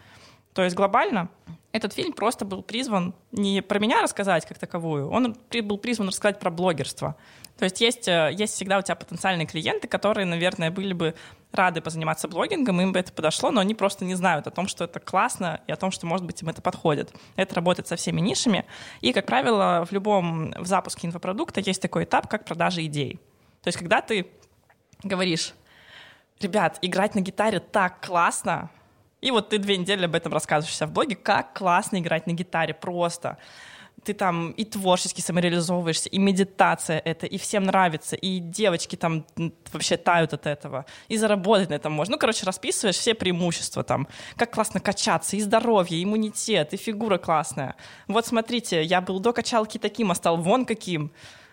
Speaker 2: То есть глобально этот фильм просто был призван не про меня рассказать как таковую, он был призван рассказать про блогерство. То есть есть, э, есть всегда у тебя потенциальные клиенты, которые, наверное, были бы рады позаниматься блогингом, им бы это подошло, но они просто не знают о том, что это классно и о том, что, может быть, им это подходит. Это работает со всеми нишами. И, как правило, в любом в запуске инфопродукта есть такой этап, как продажа идей. То есть когда ты говоришь, ребят, играть на гитаре так классно, и вот ты две недели об этом рассказываешь в блоге, как классно играть на гитаре, просто. Ты там и творчески самореализовываешься, и медитация это, и всем нравится, и девочки там вообще тают от этого, и заработать на этом можно. Ну, короче, расписываешь все преимущества там, как классно качаться, и здоровье, и иммунитет, и фигура классная. Вот смотрите, я был до качалки таким, а стал вон каким.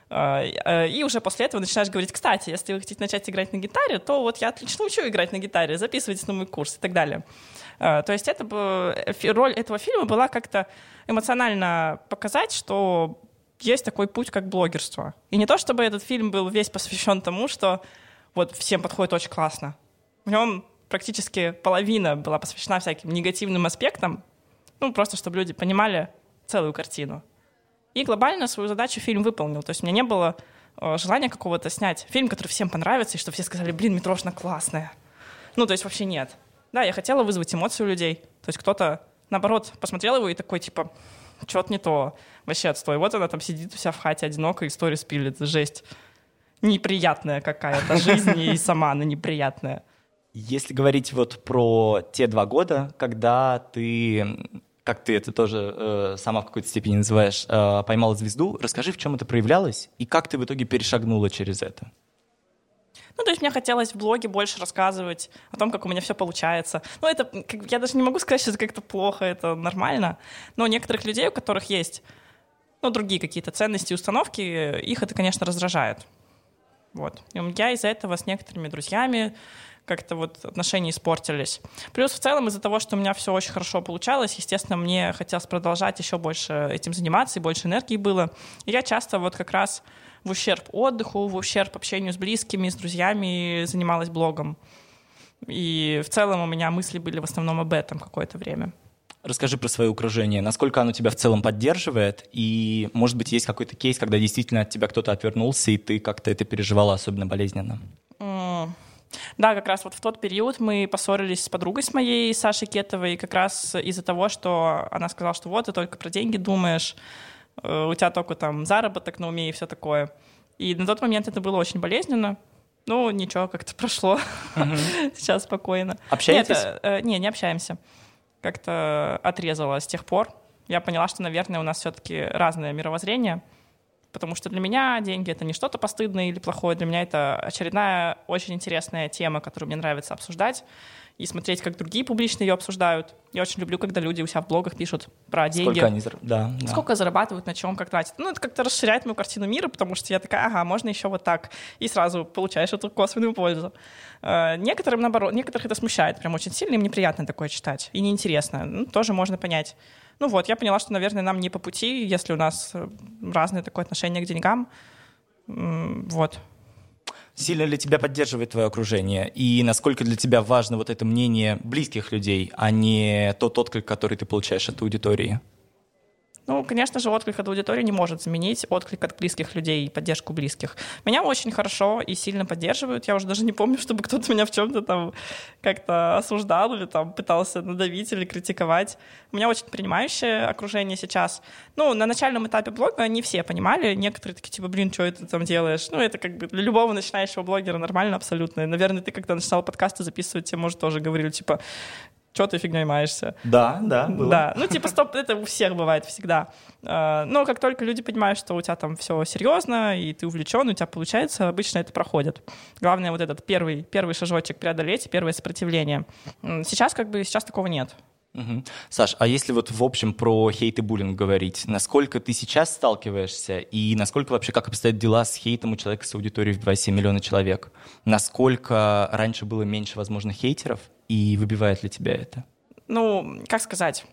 Speaker 2: А, э, и уже после этого начинаешь говорить, кстати, если вы хотите начать играть на гитаре, то вот я отлично учу играть на гитаре, записывайтесь на мой курс и так далее. А, то есть это, роль этого фильма была как-то эмоционально показать, что есть такой путь, как блогерство. И не то, чтобы этот фильм был весь посвящен тому, что вот всем подходит очень классно. В нем практически половина была посвящена всяким негативным аспектам, ну, просто чтобы люди понимали целую картину. И глобально свою задачу фильм выполнил. То есть у меня не было э, желания какого-то снять фильм, который всем понравится, и чтобы все сказали, блин, Митрошина классная. Ну, то есть вообще нет. Да, я хотела вызвать эмоции у людей. То есть кто-то, наоборот, посмотрел его и такой, типа, что-то не то. Вообще отстой. Вот она там сидит себя в хате одиноко, историю спилит. Жесть. Неприятная какая-то жизнь, и сама она неприятная.
Speaker 1: Если говорить вот про те два года, когда ты как ты это тоже э, сама в какой-то степени называешь, э, поймала звезду. Расскажи, в чем это проявлялось и как ты в итоге перешагнула через это.
Speaker 2: Ну, то есть мне хотелось в блоге больше рассказывать о том, как у меня все получается. Ну, это, как, я даже не могу сказать, что это как-то плохо, это нормально. Но некоторых людей, у которых есть, ну, другие какие-то ценности, установки, их это, конечно, раздражает. Вот. И я из-за этого с некоторыми друзьями как-то вот отношения испортились. Плюс в целом из-за того, что у меня все очень хорошо получалось, естественно, мне хотелось продолжать еще больше этим заниматься, и больше энергии было. И я часто вот как раз в ущерб отдыху, в ущерб общению с близкими, с друзьями занималась блогом. И в целом у меня мысли были в основном об этом какое-то время.
Speaker 1: Расскажи про свое окружение. Насколько оно тебя в целом поддерживает? И, может быть, есть какой-то кейс, когда действительно от тебя кто-то отвернулся, и ты как-то это переживала особенно болезненно?
Speaker 2: Да, как раз вот в тот период мы поссорились с подругой с моей, Сашей Кетовой, как раз из-за того, что она сказала, что вот, ты только про деньги думаешь, э, у тебя только там заработок на уме и все такое. И на тот момент это было очень болезненно. Ну, ничего, как-то прошло. Сейчас спокойно.
Speaker 1: Общаетесь?
Speaker 2: Нет, э, не, не общаемся. Как-то отрезала с тех пор. Я поняла, что, наверное, у нас все-таки разное мировоззрение — потому что для меня деньги — это не что-то постыдное или плохое, для меня это очередная очень интересная тема, которую мне нравится обсуждать и смотреть, как другие публично ее обсуждают. Я очень люблю, когда люди у себя в блогах пишут про деньги.
Speaker 1: Сколько они да,
Speaker 2: да. Сколько зарабатывают, на чем, как тратят. Ну, это как-то расширяет мою картину мира, потому что я такая, ага, можно еще вот так. И сразу получаешь эту косвенную пользу. Э, некоторым, наоборот, некоторых это смущает прям очень сильно, им неприятно такое читать. И неинтересно. Ну, тоже можно понять. Ну вот, я поняла, что, наверное, нам не по пути, если у нас э, разное такое отношение к деньгам. Вот.
Speaker 1: Сильно ли тебя поддерживает твое окружение? И насколько для тебя важно вот это мнение близких людей, а не тот отклик, который ты получаешь от аудитории?
Speaker 2: Ну, конечно же, отклик от аудитории не может заменить отклик от близких людей и поддержку близких. Меня очень хорошо и сильно поддерживают. Я уже даже не помню, чтобы кто-то меня в чем-то там как-то осуждал или там пытался надавить или критиковать. У меня очень принимающее окружение сейчас. Ну, на начальном этапе блога не все понимали. Некоторые такие, типа, блин, что это там делаешь? Ну, это как бы для любого начинающего блогера нормально абсолютно. Наверное, ты, когда начинал подкасты записывать, тебе, может, тоже говорили, типа, что ты фигней маешься?
Speaker 1: Да, да, было.
Speaker 2: Да, ну типа стоп, это у всех бывает всегда. А, но как только люди понимают, что у тебя там все серьезно, и ты увлечен, у тебя получается, обычно это проходит. Главное вот этот первый, первый шажочек преодолеть, первое сопротивление. Сейчас как бы, сейчас такого нет.
Speaker 1: Угу. Саш, а если вот в общем про хейт и буллинг говорить, насколько ты сейчас сталкиваешься и насколько вообще, как обстоят дела с хейтом у человека с аудиторией в 2,7 миллиона человек? Насколько раньше было меньше, возможно, хейтеров и выбивает ли тебя это?
Speaker 2: Ну, как сказать?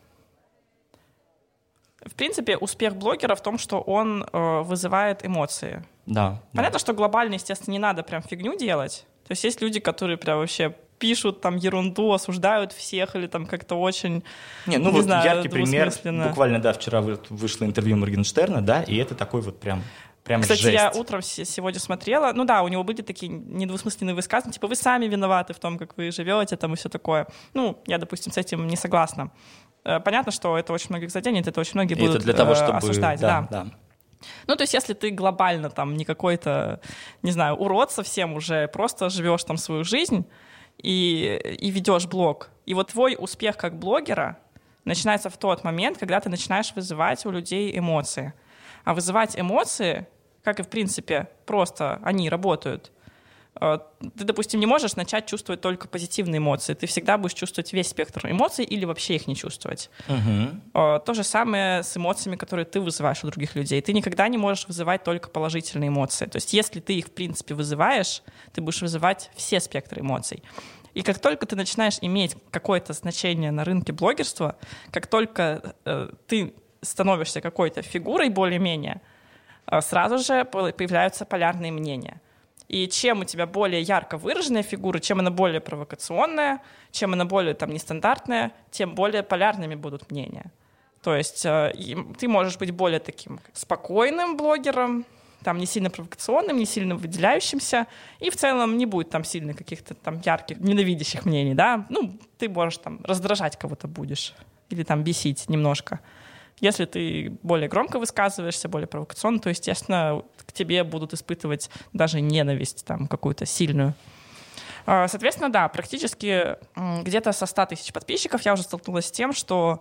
Speaker 2: В принципе, успех блогера в том, что он э, вызывает эмоции.
Speaker 1: Да.
Speaker 2: Понятно,
Speaker 1: да.
Speaker 2: что глобально, естественно, не надо прям фигню делать. То есть есть люди, которые прям вообще пишут там ерунду, осуждают всех или там как-то очень...
Speaker 1: Не, ну не вот знаю, яркий пример, буквально, да, вчера вышло интервью Моргенштерна, да, и это такой вот прям Прям
Speaker 2: Кстати,
Speaker 1: жесть.
Speaker 2: я утром сегодня смотрела. Ну да, у него были такие недвусмысленные высказывания, типа вы сами виноваты в том, как вы живете, там и все такое. Ну, я, допустим, с этим не согласна. Э, понятно, что это очень многих заденет, это очень многие и будут это для того, э, чтобы... осуждать. Да, да. да. Ну, то есть, если ты глобально там не какой-то, не знаю, урод совсем уже, просто живешь там свою жизнь, и, и ведешь блог. И вот твой успех как блогера начинается в тот момент, когда ты начинаешь вызывать у людей эмоции. А вызывать эмоции, как и в принципе, просто они работают, Э, ты, допустим, не можешь начать чувствовать только позитивные эмоции. Ты всегда будешь чувствовать весь спектр эмоций или вообще их не чувствовать.
Speaker 1: Угу.
Speaker 2: То же самое с эмоциями, которые ты вызываешь у других людей. Ты никогда не можешь вызывать только положительные эмоции. То есть если ты их, в принципе, вызываешь, ты будешь вызывать все спектры эмоций. И как только ты начинаешь иметь какое-то значение на рынке блогерства, как только э, ты становишься какой-то фигурой более-менее, сразу же появляются полярные мнения. И чем у тебя более ярко выраженная фигура, чем она более провокационная, чем она более там нестандартная, тем более полярными будут мнения. То есть э, ты можешь быть более таким спокойным блогером, там не сильно провокационным, не сильно выделяющимся, и в целом не будет там сильно каких-то там ярких, ненавидящих мнений, да. Ну, ты можешь там раздражать кого-то будешь или там бесить немножко. Если ты более громко высказываешься, более провокационно, то, естественно, к тебе будут испытывать даже ненависть там какую-то сильную. А, соответственно, да, практически где-то со 100 тысяч подписчиков я уже столкнулась с тем, что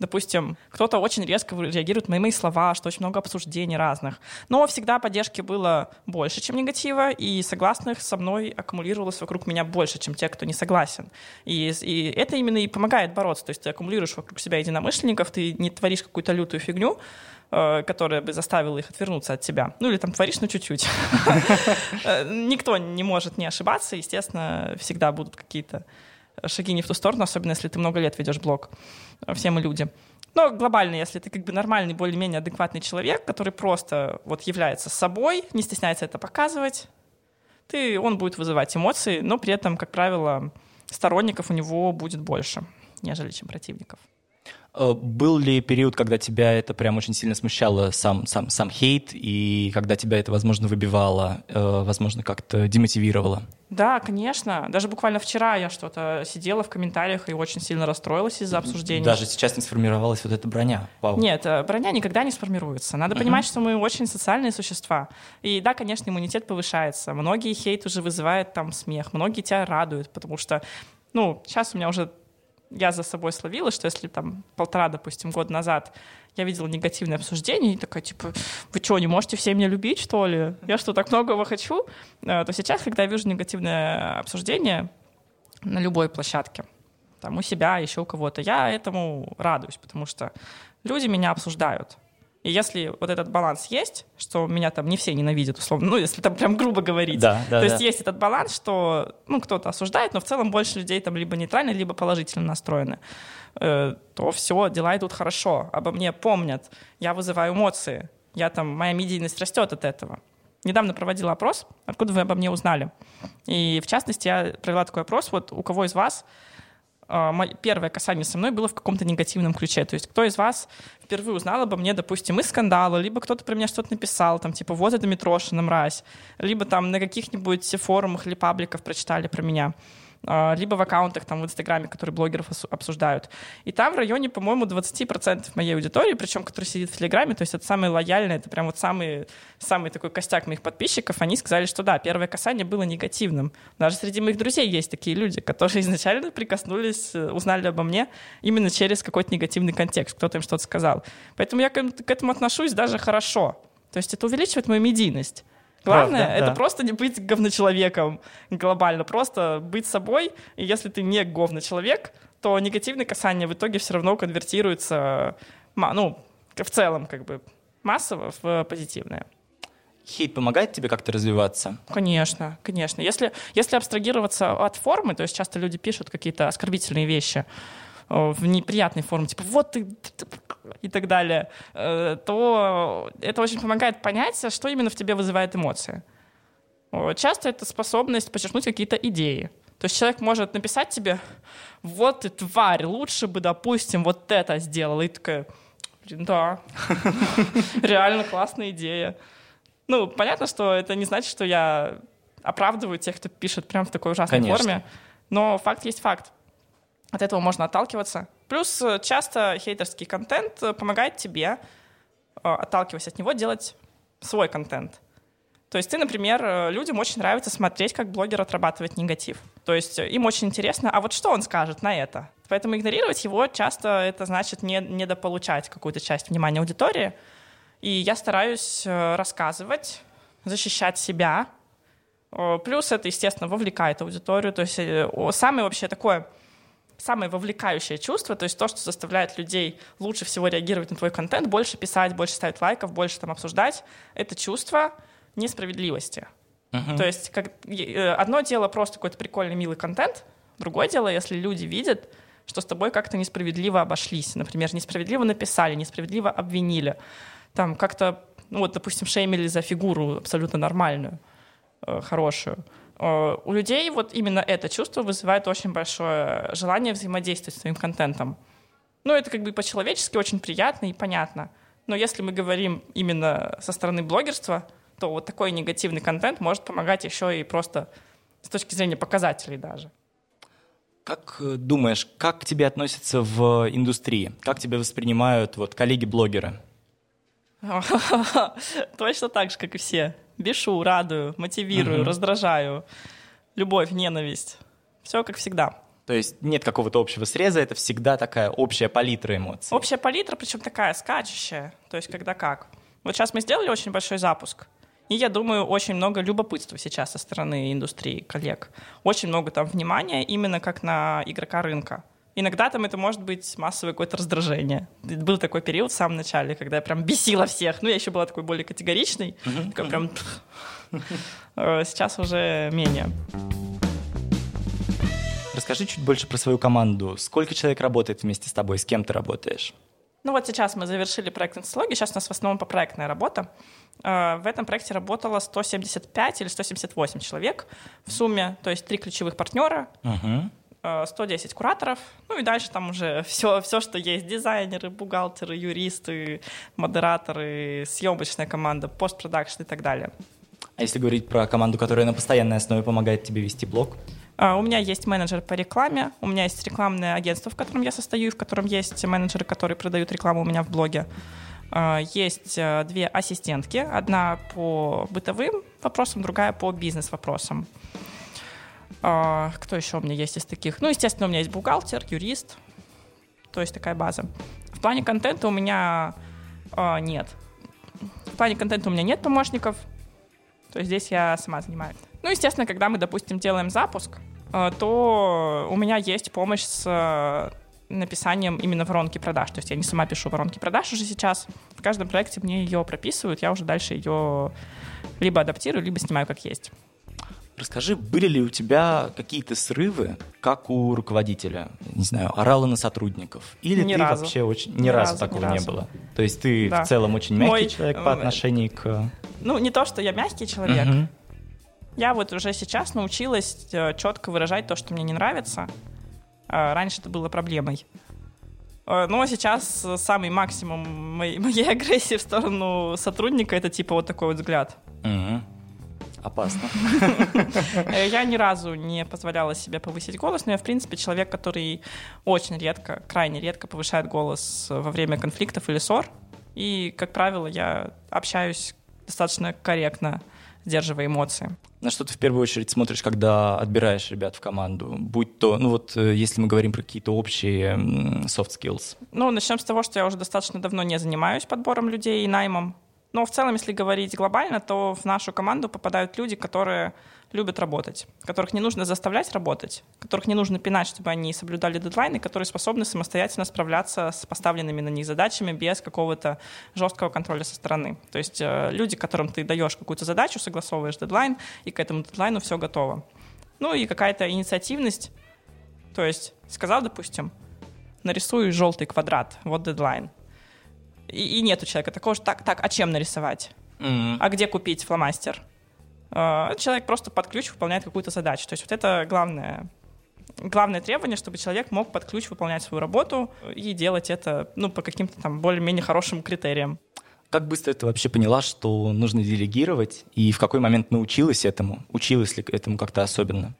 Speaker 2: Допустим, кто-то очень резко реагирует на мои слова, что очень много обсуждений разных. Но всегда поддержки было больше, чем негатива, и согласных со мной аккумулировалось вокруг меня больше, чем те, кто не согласен. И, и это именно и помогает бороться. То есть ты аккумулируешь вокруг себя единомышленников, ты не творишь какую-то лютую фигню, э, которая бы заставила их отвернуться от тебя. Ну или там творишь, но чуть-чуть. Э, никто не может не ошибаться, естественно, всегда будут какие-то шаги не в ту сторону, особенно если ты много лет ведешь блог. Все мы люди. Но глобально, если ты как бы нормальный, более-менее адекватный человек, который просто вот является собой, не стесняется это показывать, ты, он будет вызывать эмоции, но при этом, как правило, сторонников у него будет больше, нежели чем противников.
Speaker 1: Э, был ли период, когда тебя это прям очень сильно смущало, сам, сам, сам хейт, и когда тебя это, возможно, выбивало, э, возможно, как-то демотивировало?
Speaker 2: Да, конечно. Даже буквально вчера я что-то сидела в комментариях и очень сильно расстроилась из-за обсуждений.
Speaker 1: Даже сейчас не сформировалась вот эта броня. Вау.
Speaker 2: Нет, э, броня никогда не сформируется. Надо uh-huh. понимать, что мы очень социальные существа. И да, конечно, иммунитет повышается. Многие хейт уже вызывает там смех, многие тебя радуют, потому что ну, сейчас у меня уже я за собой словила, что если там полтора, допустим, года назад я видела негативное обсуждение, и такая, типа, вы что, не можете все меня любить, что ли? Я что, так многого хочу? Э, то сейчас, когда я вижу негативное обсуждение на любой площадке, там у себя, еще у кого-то, я этому радуюсь, потому что люди меня обсуждают. И если вот этот баланс есть, что меня там не все ненавидят, условно, ну, если там прям грубо говорить,
Speaker 1: да, да,
Speaker 2: то
Speaker 1: да.
Speaker 2: есть есть этот баланс, что, ну, кто-то осуждает, но в целом больше людей там либо нейтрально, либо положительно настроены, э, то все, дела идут хорошо, обо мне помнят, я вызываю эмоции, я там, моя медийность растет от этого. Недавно проводила опрос, откуда вы обо мне узнали. И, в частности, я провела такой опрос, вот у кого из вас первое касание со мной было в каком-то негативном ключе. То есть кто из вас впервые узнал обо мне, допустим, из скандала, либо кто-то про меня что-то написал, там, типа, вот это Митрошина, мразь, либо там на каких-нибудь форумах или пабликах прочитали про меня. А, либо в аккаунтах там в Инстаграме, которые блогеров обсуждают. И там в районе, по-моему, 20% моей аудитории, причем, которая сидит в Телеграме, то есть это самые лояльные, это прям вот самый, самый такой костяк моих подписчиков, они сказали, что да, первое касание было негативным. Даже среди моих друзей есть такие люди, которые изначально прикоснулись, э, узнали обо мне именно через какой-то негативный контекст, кто-то им что-то сказал. Поэтому я к этому отношусь даже хорошо. То есть это увеличивает мою медийность. Главное Правда, это да. просто не быть говночеловеком глобально, просто быть собой. И если ты не говночеловек, то негативное касание в итоге все равно конвертируется, ну, в целом, как бы массово в позитивное.
Speaker 1: Хейт помогает тебе как-то развиваться?
Speaker 2: Конечно, конечно. Если, если абстрагироваться от формы, то есть часто люди пишут какие-то оскорбительные вещи, в неприятной форме, типа вот ты и так далее, э, то это очень помогает понять, что именно в тебе вызывает эмоции. Часто это способность подчеркнуть какие-то идеи. То есть человек может написать тебе, вот ты тварь, лучше бы, допустим, вот это сделала. И такая, блин, да, реально классная идея. Ну, понятно, что это не значит, что я оправдываю тех, кто пишет прям в такой ужасной Конечно. форме, но факт есть факт. От этого можно отталкиваться. Плюс э, часто хейтерский контент э, помогает тебе, э, отталкиваясь от него, делать свой контент. То есть ты, например, людям очень нравится смотреть, как блогер отрабатывает негатив. То есть им очень интересно, а вот что он скажет на это? Поэтому игнорировать его часто это значит не, недополучать какую-то часть внимания аудитории. И я стараюсь рассказывать, защищать себя. Плюс это, естественно, вовлекает аудиторию. То есть самое вообще такое самое вовлекающее чувство, то есть то, что заставляет людей лучше всего реагировать на твой контент, больше писать, больше ставить лайков, больше там обсуждать, это чувство несправедливости. Uh-huh. То есть как, э, одно дело просто какой-то прикольный, милый контент, другое дело, если люди видят, что с тобой как-то несправедливо обошлись. Например, несправедливо написали, несправедливо обвинили. Там как-то, ну вот, допустим, шеймили за фигуру абсолютно нормальную, э, хорошую. Э, у людей вот именно это чувство вызывает очень большое желание взаимодействовать с своим контентом. Ну, это как бы по-человечески очень приятно и понятно. Но если мы говорим именно со стороны блогерства, то вот такой негативный контент может помогать еще и просто с точки зрения показателей даже.
Speaker 1: Как э, думаешь, как к тебе относятся в индустрии? Как тебя воспринимают вот коллеги-блогеры?
Speaker 2: Точно так же, как и все. Бешу, радую, мотивирую, раздражаю. Любовь, ненависть. Все как всегда.
Speaker 1: То есть нет какого-то общего среза, это всегда такая общая палитра эмоций.
Speaker 2: Общая палитра, причем такая скачущая. То есть когда как. Вот сейчас мы сделали очень большой запуск. И я думаю, очень много любопытства сейчас со стороны индустрии, коллег. Очень много там внимания именно как на игрока рынка. Иногда там это может быть массовое какое-то раздражение. Был такой период в самом начале, когда я прям бесила всех. Ну, я еще была такой более категоричной. Такой прям... Э, сейчас уже менее.
Speaker 1: Расскажи чуть больше про свою команду. Сколько человек работает вместе с тобой? С кем ты работаешь?
Speaker 2: Ну вот сейчас мы завершили проект инсталогии, сейчас у нас в основном по проектная работа. Э, в этом проекте работало 175 или 178 человек в сумме, то есть три ключевых партнера, uh-huh. 110 кураторов, ну и дальше там уже все, все, что есть, дизайнеры, бухгалтеры, юристы, модераторы, съемочная команда, постпродакшн и так далее.
Speaker 1: А если говорить про команду, которая на постоянной основе помогает тебе вести блог?
Speaker 2: А, у меня есть менеджер по рекламе, у меня есть рекламное агентство, в котором я состою, в котором есть менеджеры, которые продают рекламу у меня в блоге. А, есть э, две ассистентки, одна по бытовым вопросам, другая по бизнес-вопросам. А, кто еще у меня есть из таких? Ну, естественно, у меня есть бухгалтер, юрист, то есть такая база. В плане контента у меня а, нет. В плане контента у меня нет помощников, то есть здесь я сама занимаюсь. Ну, естественно, когда мы, допустим, делаем запуск, а, то у меня есть помощь с а, написанием именно воронки продаж. То есть я не сама пишу воронки продаж уже сейчас. В каждом проекте мне ее прописывают, я уже дальше ее либо адаптирую, либо снимаю как есть.
Speaker 1: Расскажи, были ли у тебя какие-то срывы, как у руководителя? Не знаю, орала на сотрудников? Или
Speaker 2: ни
Speaker 1: ты
Speaker 2: разу.
Speaker 1: вообще очень... Ни, ни разу, разу такого ни разу. не было? То есть ты да. в целом очень мягкий Мой... человек по отношению к...
Speaker 2: Ну, не то, что я мягкий человек. Угу. Я вот уже сейчас научилась э, четко выражать то, что мне не нравится. А, раньше это было проблемой. Э, но сейчас самый максимум моей, моей агрессии в сторону сотрудника это типа вот такой вот взгляд.
Speaker 1: Угу. Опасно.
Speaker 2: Я ни разу не позволяла себе повысить голос, но я, в принципе, человек, который очень редко, крайне редко повышает голос во время конфликтов или ссор. И, как правило, я общаюсь достаточно корректно, сдерживая эмоции.
Speaker 1: На что ты в первую очередь смотришь, когда отбираешь ребят в команду? Будь то, ну вот, э, если мы говорим про какие-то общие soft skills.
Speaker 2: Ну, начнем с того, что я уже достаточно давно не занимаюсь подбором людей и наймом. Но в целом, если говорить глобально, то в нашу команду попадают люди, которые любят работать, которых не нужно заставлять работать, которых не нужно пинать, чтобы они соблюдали дедлайны, которые способны самостоятельно справляться с поставленными на них задачами без какого-то жесткого контроля со стороны. То есть э, люди, которым ты даешь какую-то задачу, согласовываешь дедлайн, и к этому дедлайну все готово. Ну и какая-то инициативность, то есть сказал, допустим, нарисую желтый квадрат, вот дедлайн. И, и нет у человека такого же, так, так, а чем нарисовать? Mm-hmm. А где купить фломастер? Э, человек просто под ключ выполняет какую-то задачу. То есть вот это главное главное требование, чтобы человек мог под ключ выполнять свою работу и делать это ну, по каким-то там более-менее хорошим критериям.
Speaker 1: Как быстро ты вообще поняла, что нужно делегировать, и в какой момент научилась этому? Училась ли этому как-то особенно?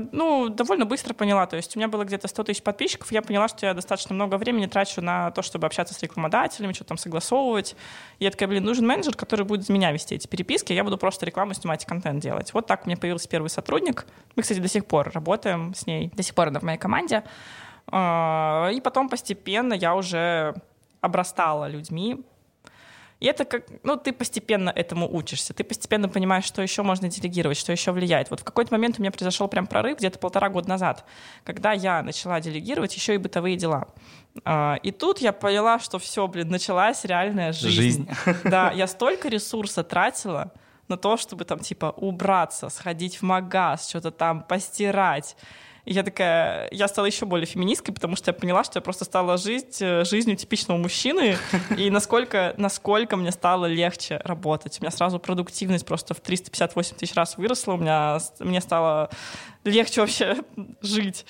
Speaker 2: Ну, довольно быстро поняла. То есть у меня было где-то 100 тысяч подписчиков, я поняла, что я достаточно много времени трачу на то, чтобы общаться с рекламодателями, что-то там согласовывать. И я такая, блин, нужен менеджер, который будет за меня вести эти переписки, я буду просто рекламу снимать и контент делать. Вот так у меня появился первый сотрудник. Мы, кстати, до сих пор работаем с ней, до сих пор она в моей команде. А, и потом постепенно я уже обрастала людьми, и это как, ну, ты постепенно этому учишься, ты постепенно понимаешь, что еще можно делегировать, что еще влияет. Вот в какой-то момент у меня произошел прям прорыв где-то полтора года назад, когда я начала делегировать еще и бытовые дела. А, и тут я поняла, что все, блин, началась реальная жизнь. Жизнь. Да, я столько ресурса тратила на то, чтобы там типа убраться, сходить в магаз, что-то там постирать и я такая, я стала еще более феминисткой, потому что я поняла, что я просто стала жить э, жизнью типичного мужчины, и насколько, насколько мне стало легче работать. У меня сразу продуктивность просто в 358 тысяч раз выросла, у меня, мне стало легче вообще жить.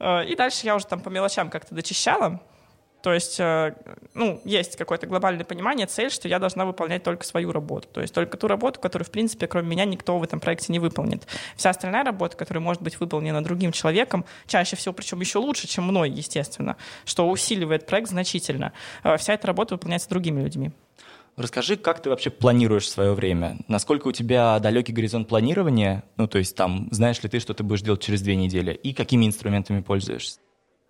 Speaker 2: Э, и дальше я уже там по мелочам как-то дочищала, то есть, э, ну, есть какое-то глобальное понимание, цель, что я должна выполнять только свою работу. То есть только ту работу, которую, в принципе, кроме меня никто в этом проекте не выполнит. Вся остальная работа, которая может быть выполнена другим человеком, чаще всего, причем еще лучше, чем мной, естественно, что усиливает проект значительно. Э, вся эта работа выполняется другими людьми.
Speaker 1: Расскажи, как ты вообще планируешь свое время? Насколько у тебя далекий горизонт планирования? Ну, то есть там, знаешь ли ты, что ты будешь делать через две недели? И какими инструментами пользуешься?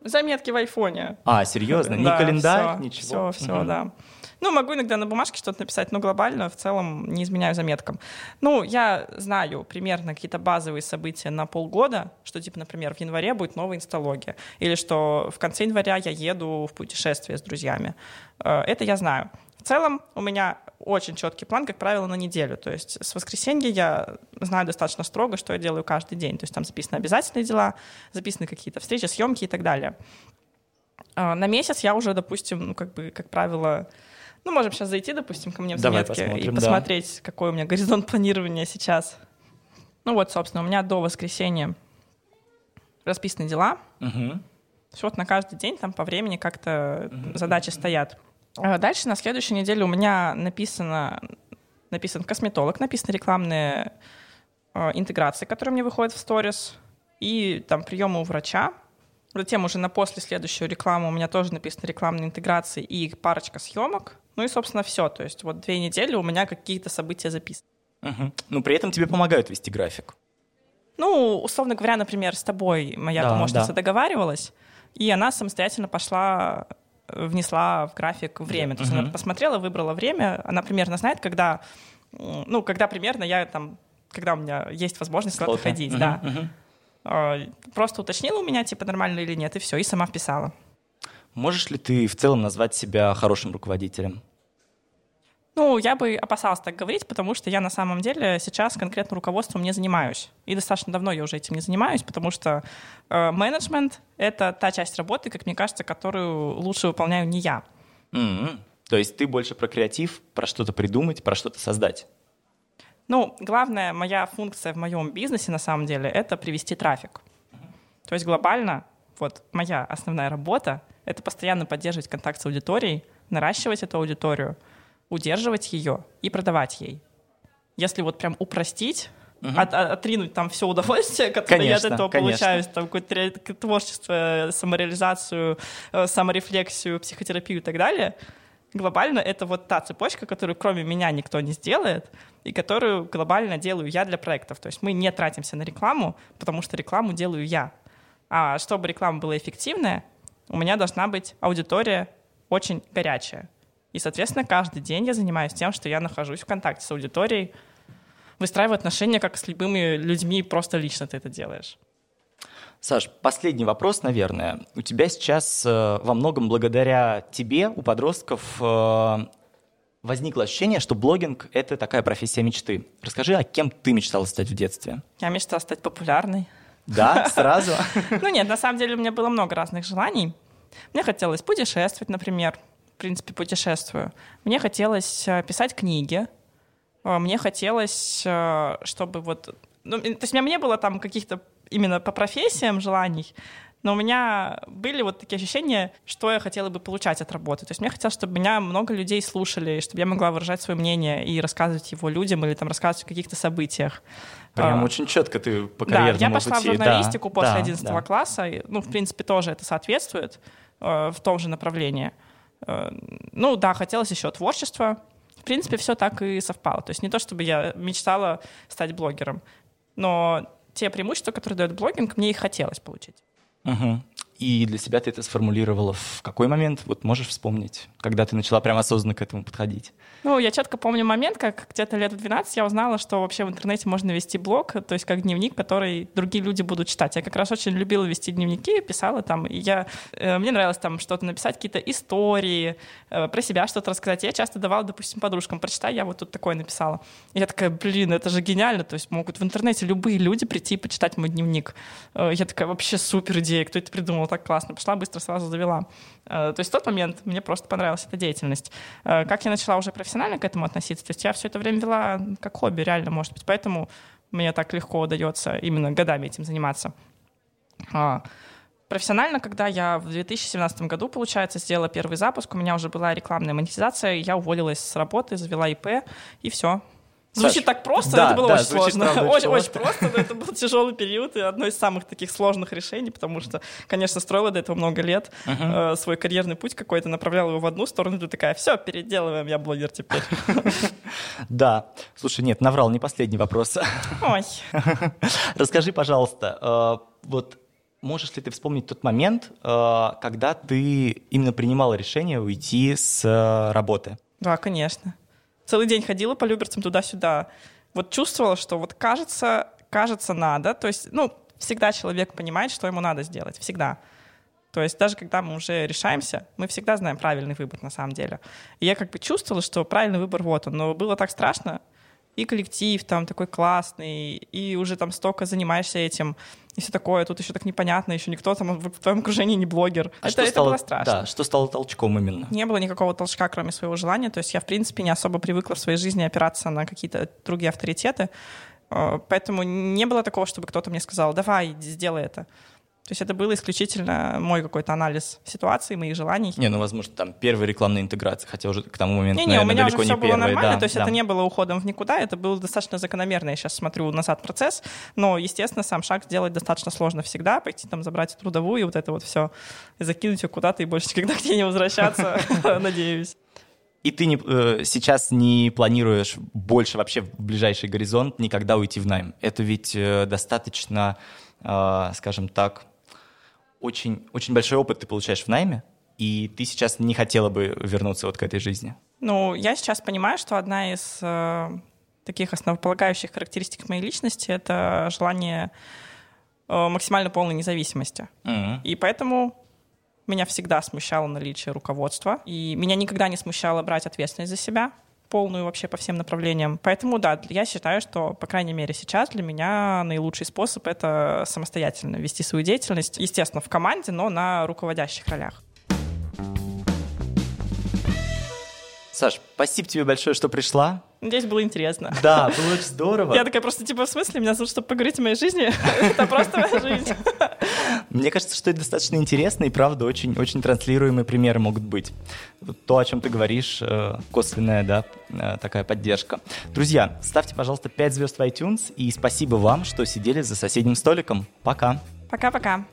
Speaker 2: Заметки в айфоне.
Speaker 1: А, серьезно? Не календарь, все, ничего?
Speaker 2: Все, все, угу. да. Ну, могу иногда на бумажке что-то написать, но глобально в целом не изменяю заметкам. Ну, я знаю примерно какие-то базовые события на полгода, что, типа, например, в январе будет новая инсталогия, или что в конце января я еду в путешествие с друзьями. Э, это я знаю. В целом у меня очень четкий план, как правило, на неделю. То есть с воскресенья я знаю достаточно строго, что я делаю каждый день. То есть там записаны обязательные дела, записаны какие-то встречи, съемки и так далее. А, на месяц я уже, допустим, ну, как бы, как правило, ну, можем сейчас зайти, допустим, ко мне в Давай заметки и посмотреть, да. какой у меня горизонт планирования сейчас. Ну вот, собственно, у меня до воскресенья расписаны дела. Угу. Вот на каждый день там по времени как-то угу. задачи стоят. А дальше на следующей неделе у меня написано, написан косметолог, написаны рекламные э, интеграции, которые мне выходят в сторис, и там приемы у врача. Затем уже на после следующую рекламу у меня тоже написаны рекламные интеграции и парочка съемок. Ну и, собственно, все. То есть вот две недели у меня какие-то события записаны.
Speaker 1: Угу. Но при этом тебе помогают вести график.
Speaker 2: Ну, условно говоря, например, с тобой моя да, помощница да. договаривалась, и она самостоятельно пошла внесла в график время. То есть uh-huh. она посмотрела, выбрала время, она примерно знает, когда, ну, когда примерно я там, когда у меня есть возможность куда-то ходить, uh-huh. да. Uh-huh. Просто уточнила у меня, типа, нормально или нет, и все, и сама вписала.
Speaker 1: Можешь ли ты в целом назвать себя хорошим руководителем?
Speaker 2: Ну, я бы опасалась так говорить, потому что я на самом деле сейчас конкретно руководством не занимаюсь. И достаточно давно я уже этим не занимаюсь, потому что э, менеджмент — это та часть работы, как мне кажется, которую лучше выполняю не я.
Speaker 1: Mm-hmm. То есть ты больше про креатив, про что-то придумать, про что-то создать?
Speaker 2: Ну, главная моя функция в моем бизнесе на самом деле — это привести трафик. То есть глобально вот моя основная работа — это постоянно поддерживать контакт с аудиторией, наращивать эту аудиторию — удерживать ее и продавать ей. если вот прям упростить, Угу. От, от, отринуть там все удовольствие, которое конечно, я от этого конечно. получаю, там какое-то творчество, самореализацию, э, саморефлексию, психотерапию и так далее. Глобально это вот та цепочка, которую кроме меня никто не сделает, и которую глобально делаю я для проектов. То есть мы не тратимся на рекламу, потому что рекламу делаю я. А чтобы реклама была эффективная, у меня должна быть аудитория очень горячая. И, соответственно, каждый день я занимаюсь тем, что я нахожусь в контакте с аудиторией, выстраиваю отношения как с любыми людьми, просто лично ты это делаешь.
Speaker 1: Саш, последний вопрос, наверное. У тебя сейчас э, во многом благодаря тебе у подростков э, возникло ощущение, что блогинг — это такая профессия мечты. Расскажи, а кем ты мечтала стать в детстве?
Speaker 2: Я мечтала стать популярной.
Speaker 1: Да, сразу?
Speaker 2: Ну нет, на самом деле у меня было много разных желаний. Мне хотелось путешествовать, например. В принципе, путешествую. Мне хотелось э, писать книги. Э, мне хотелось, э, чтобы вот... Ну, то есть у меня не было там каких-то именно по профессиям желаний, но у меня были вот такие ощущения, что я хотела бы получать от работы. То есть мне хотелось, чтобы меня много людей слушали, чтобы я могла выражать свое мнение и рассказывать его людям или там рассказывать о каких-то событиях.
Speaker 1: Прям а, очень четко ты по карьерному
Speaker 2: Да, я пошла пути. в журналистику да, после да, 11 да. класса. Ну, в принципе, тоже это соответствует э, в том же направлении. Э, ну да, хотелось еще творчества. В принципе, все так и совпало. То есть не то, чтобы я мечтала стать блогером, но те преимущества, которые дает блогинг, мне и хотелось получить.
Speaker 1: Угу. И для себя ты это сформулировала в какой момент? Вот можешь вспомнить, когда ты начала прям осознанно к этому подходить?
Speaker 2: Ну, я четко помню момент, как где-то лет в 12 я узнала, что вообще в интернете можно вести блог, то есть как дневник, который другие люди будут читать. Я как раз очень любила вести дневники, писала там, и я, э, мне нравилось там что-то написать, какие-то истории, э, про себя что-то рассказать. Я часто давала, допустим, подружкам, прочитай, я вот тут такое написала. И я такая, блин, это же гениально, то есть могут в интернете любые люди прийти и почитать мой дневник. Э, я такая, вообще супер идея, кто это придумал? Так классно. Пошла, быстро сразу завела. Э, то есть в тот момент мне просто понравилась эта деятельность. Э, как я начала уже профессионально к этому относиться? То есть я все это время вела как хобби, реально, может быть. Поэтому мне так легко удается именно годами этим заниматься. А, профессионально, когда я в 2017 году, получается, сделала первый запуск, у меня уже была рекламная монетизация, я уволилась с работы, завела ИП, и все. Звучит так просто, да, это было да, очень сложно. Правда, очень, очень просто, но это был тяжелый период и одно из самых таких сложных решений, потому что, конечно, строила до этого много лет uh-huh. э, свой карьерный путь какой-то, направляла его в одну сторону, ты такая, все, переделываем, я блогер теперь.
Speaker 1: Да. Слушай, нет, наврал, не последний вопрос.
Speaker 2: Ой.
Speaker 1: Расскажи, пожалуйста, э, вот можешь ли ты вспомнить тот момент, э, когда ты именно принимала решение уйти с э, работы?
Speaker 2: Да, конечно целый день ходила по Люберцам туда-сюда. Вот чувствовала, что вот кажется, кажется, надо. То есть, ну, всегда человек понимает, что ему надо сделать. Всегда. То есть даже когда мы уже решаемся, мы всегда знаем правильный выбор на самом деле. И я как бы чувствовала, что правильный выбор вот он. Но было так страшно, и коллектив там такой классный, и уже там столько занимаешься этим, и все такое, тут еще так непонятно, еще никто там в твоем окружении не блогер.
Speaker 1: А это, что это стало, было страшно. Да, что стало толчком именно?
Speaker 2: Не было никакого толчка, кроме своего желания, то есть я, в принципе, не особо привыкла в своей жизни опираться на какие-то другие авторитеты, э, поэтому не было такого, чтобы кто-то мне сказал, давай, сделай это. То есть это было исключительно мой какой-то анализ ситуации, моих желаний.
Speaker 1: Не, ну, возможно, там первая рекламная интеграция, хотя уже к тому моменту, не, не, наверное, у меня далеко
Speaker 2: уже все
Speaker 1: не
Speaker 2: было
Speaker 1: первая.
Speaker 2: нормально,
Speaker 1: да,
Speaker 2: то есть
Speaker 1: да.
Speaker 2: это не было уходом в никуда, это было достаточно закономерно, я сейчас смотрю назад процесс, но, естественно, сам шаг сделать достаточно сложно всегда, пойти там забрать трудовую и вот это вот все, и закинуть ее куда-то и больше никогда к ней не возвращаться, надеюсь.
Speaker 1: И ты не, э, сейчас не планируешь больше вообще в ближайший горизонт никогда уйти в найм. Это ведь э, достаточно, э, скажем так, очень, очень большой опыт ты получаешь в найме, и ты сейчас не хотела бы вернуться вот к этой жизни?
Speaker 2: Ну, я сейчас понимаю, что одна из э, таких основополагающих характеристик моей личности — это желание э, максимально полной независимости. Mm-hmm. И поэтому меня всегда смущало наличие руководства, и меня никогда не смущало брать ответственность за себя полную вообще по всем направлениям. Поэтому, да, я считаю, что, по крайней мере, сейчас для меня наилучший способ — это самостоятельно вести свою деятельность, естественно, в команде, но на руководящих ролях.
Speaker 1: Саш, спасибо тебе большое, что пришла.
Speaker 2: Надеюсь, было интересно.
Speaker 1: Да, было очень здорово.
Speaker 2: Я такая просто, типа, в смысле, меня зовут, чтобы поговорить о моей жизни? Это просто моя жизнь.
Speaker 1: Мне кажется, что это достаточно интересно и, правда, очень, очень транслируемые примеры могут быть. То, о чем ты говоришь, э, косвенная, да, э, такая поддержка. Друзья, ставьте, пожалуйста, 5 звезд в iTunes и спасибо вам, что сидели за соседним столиком. Пока.
Speaker 2: Пока-пока.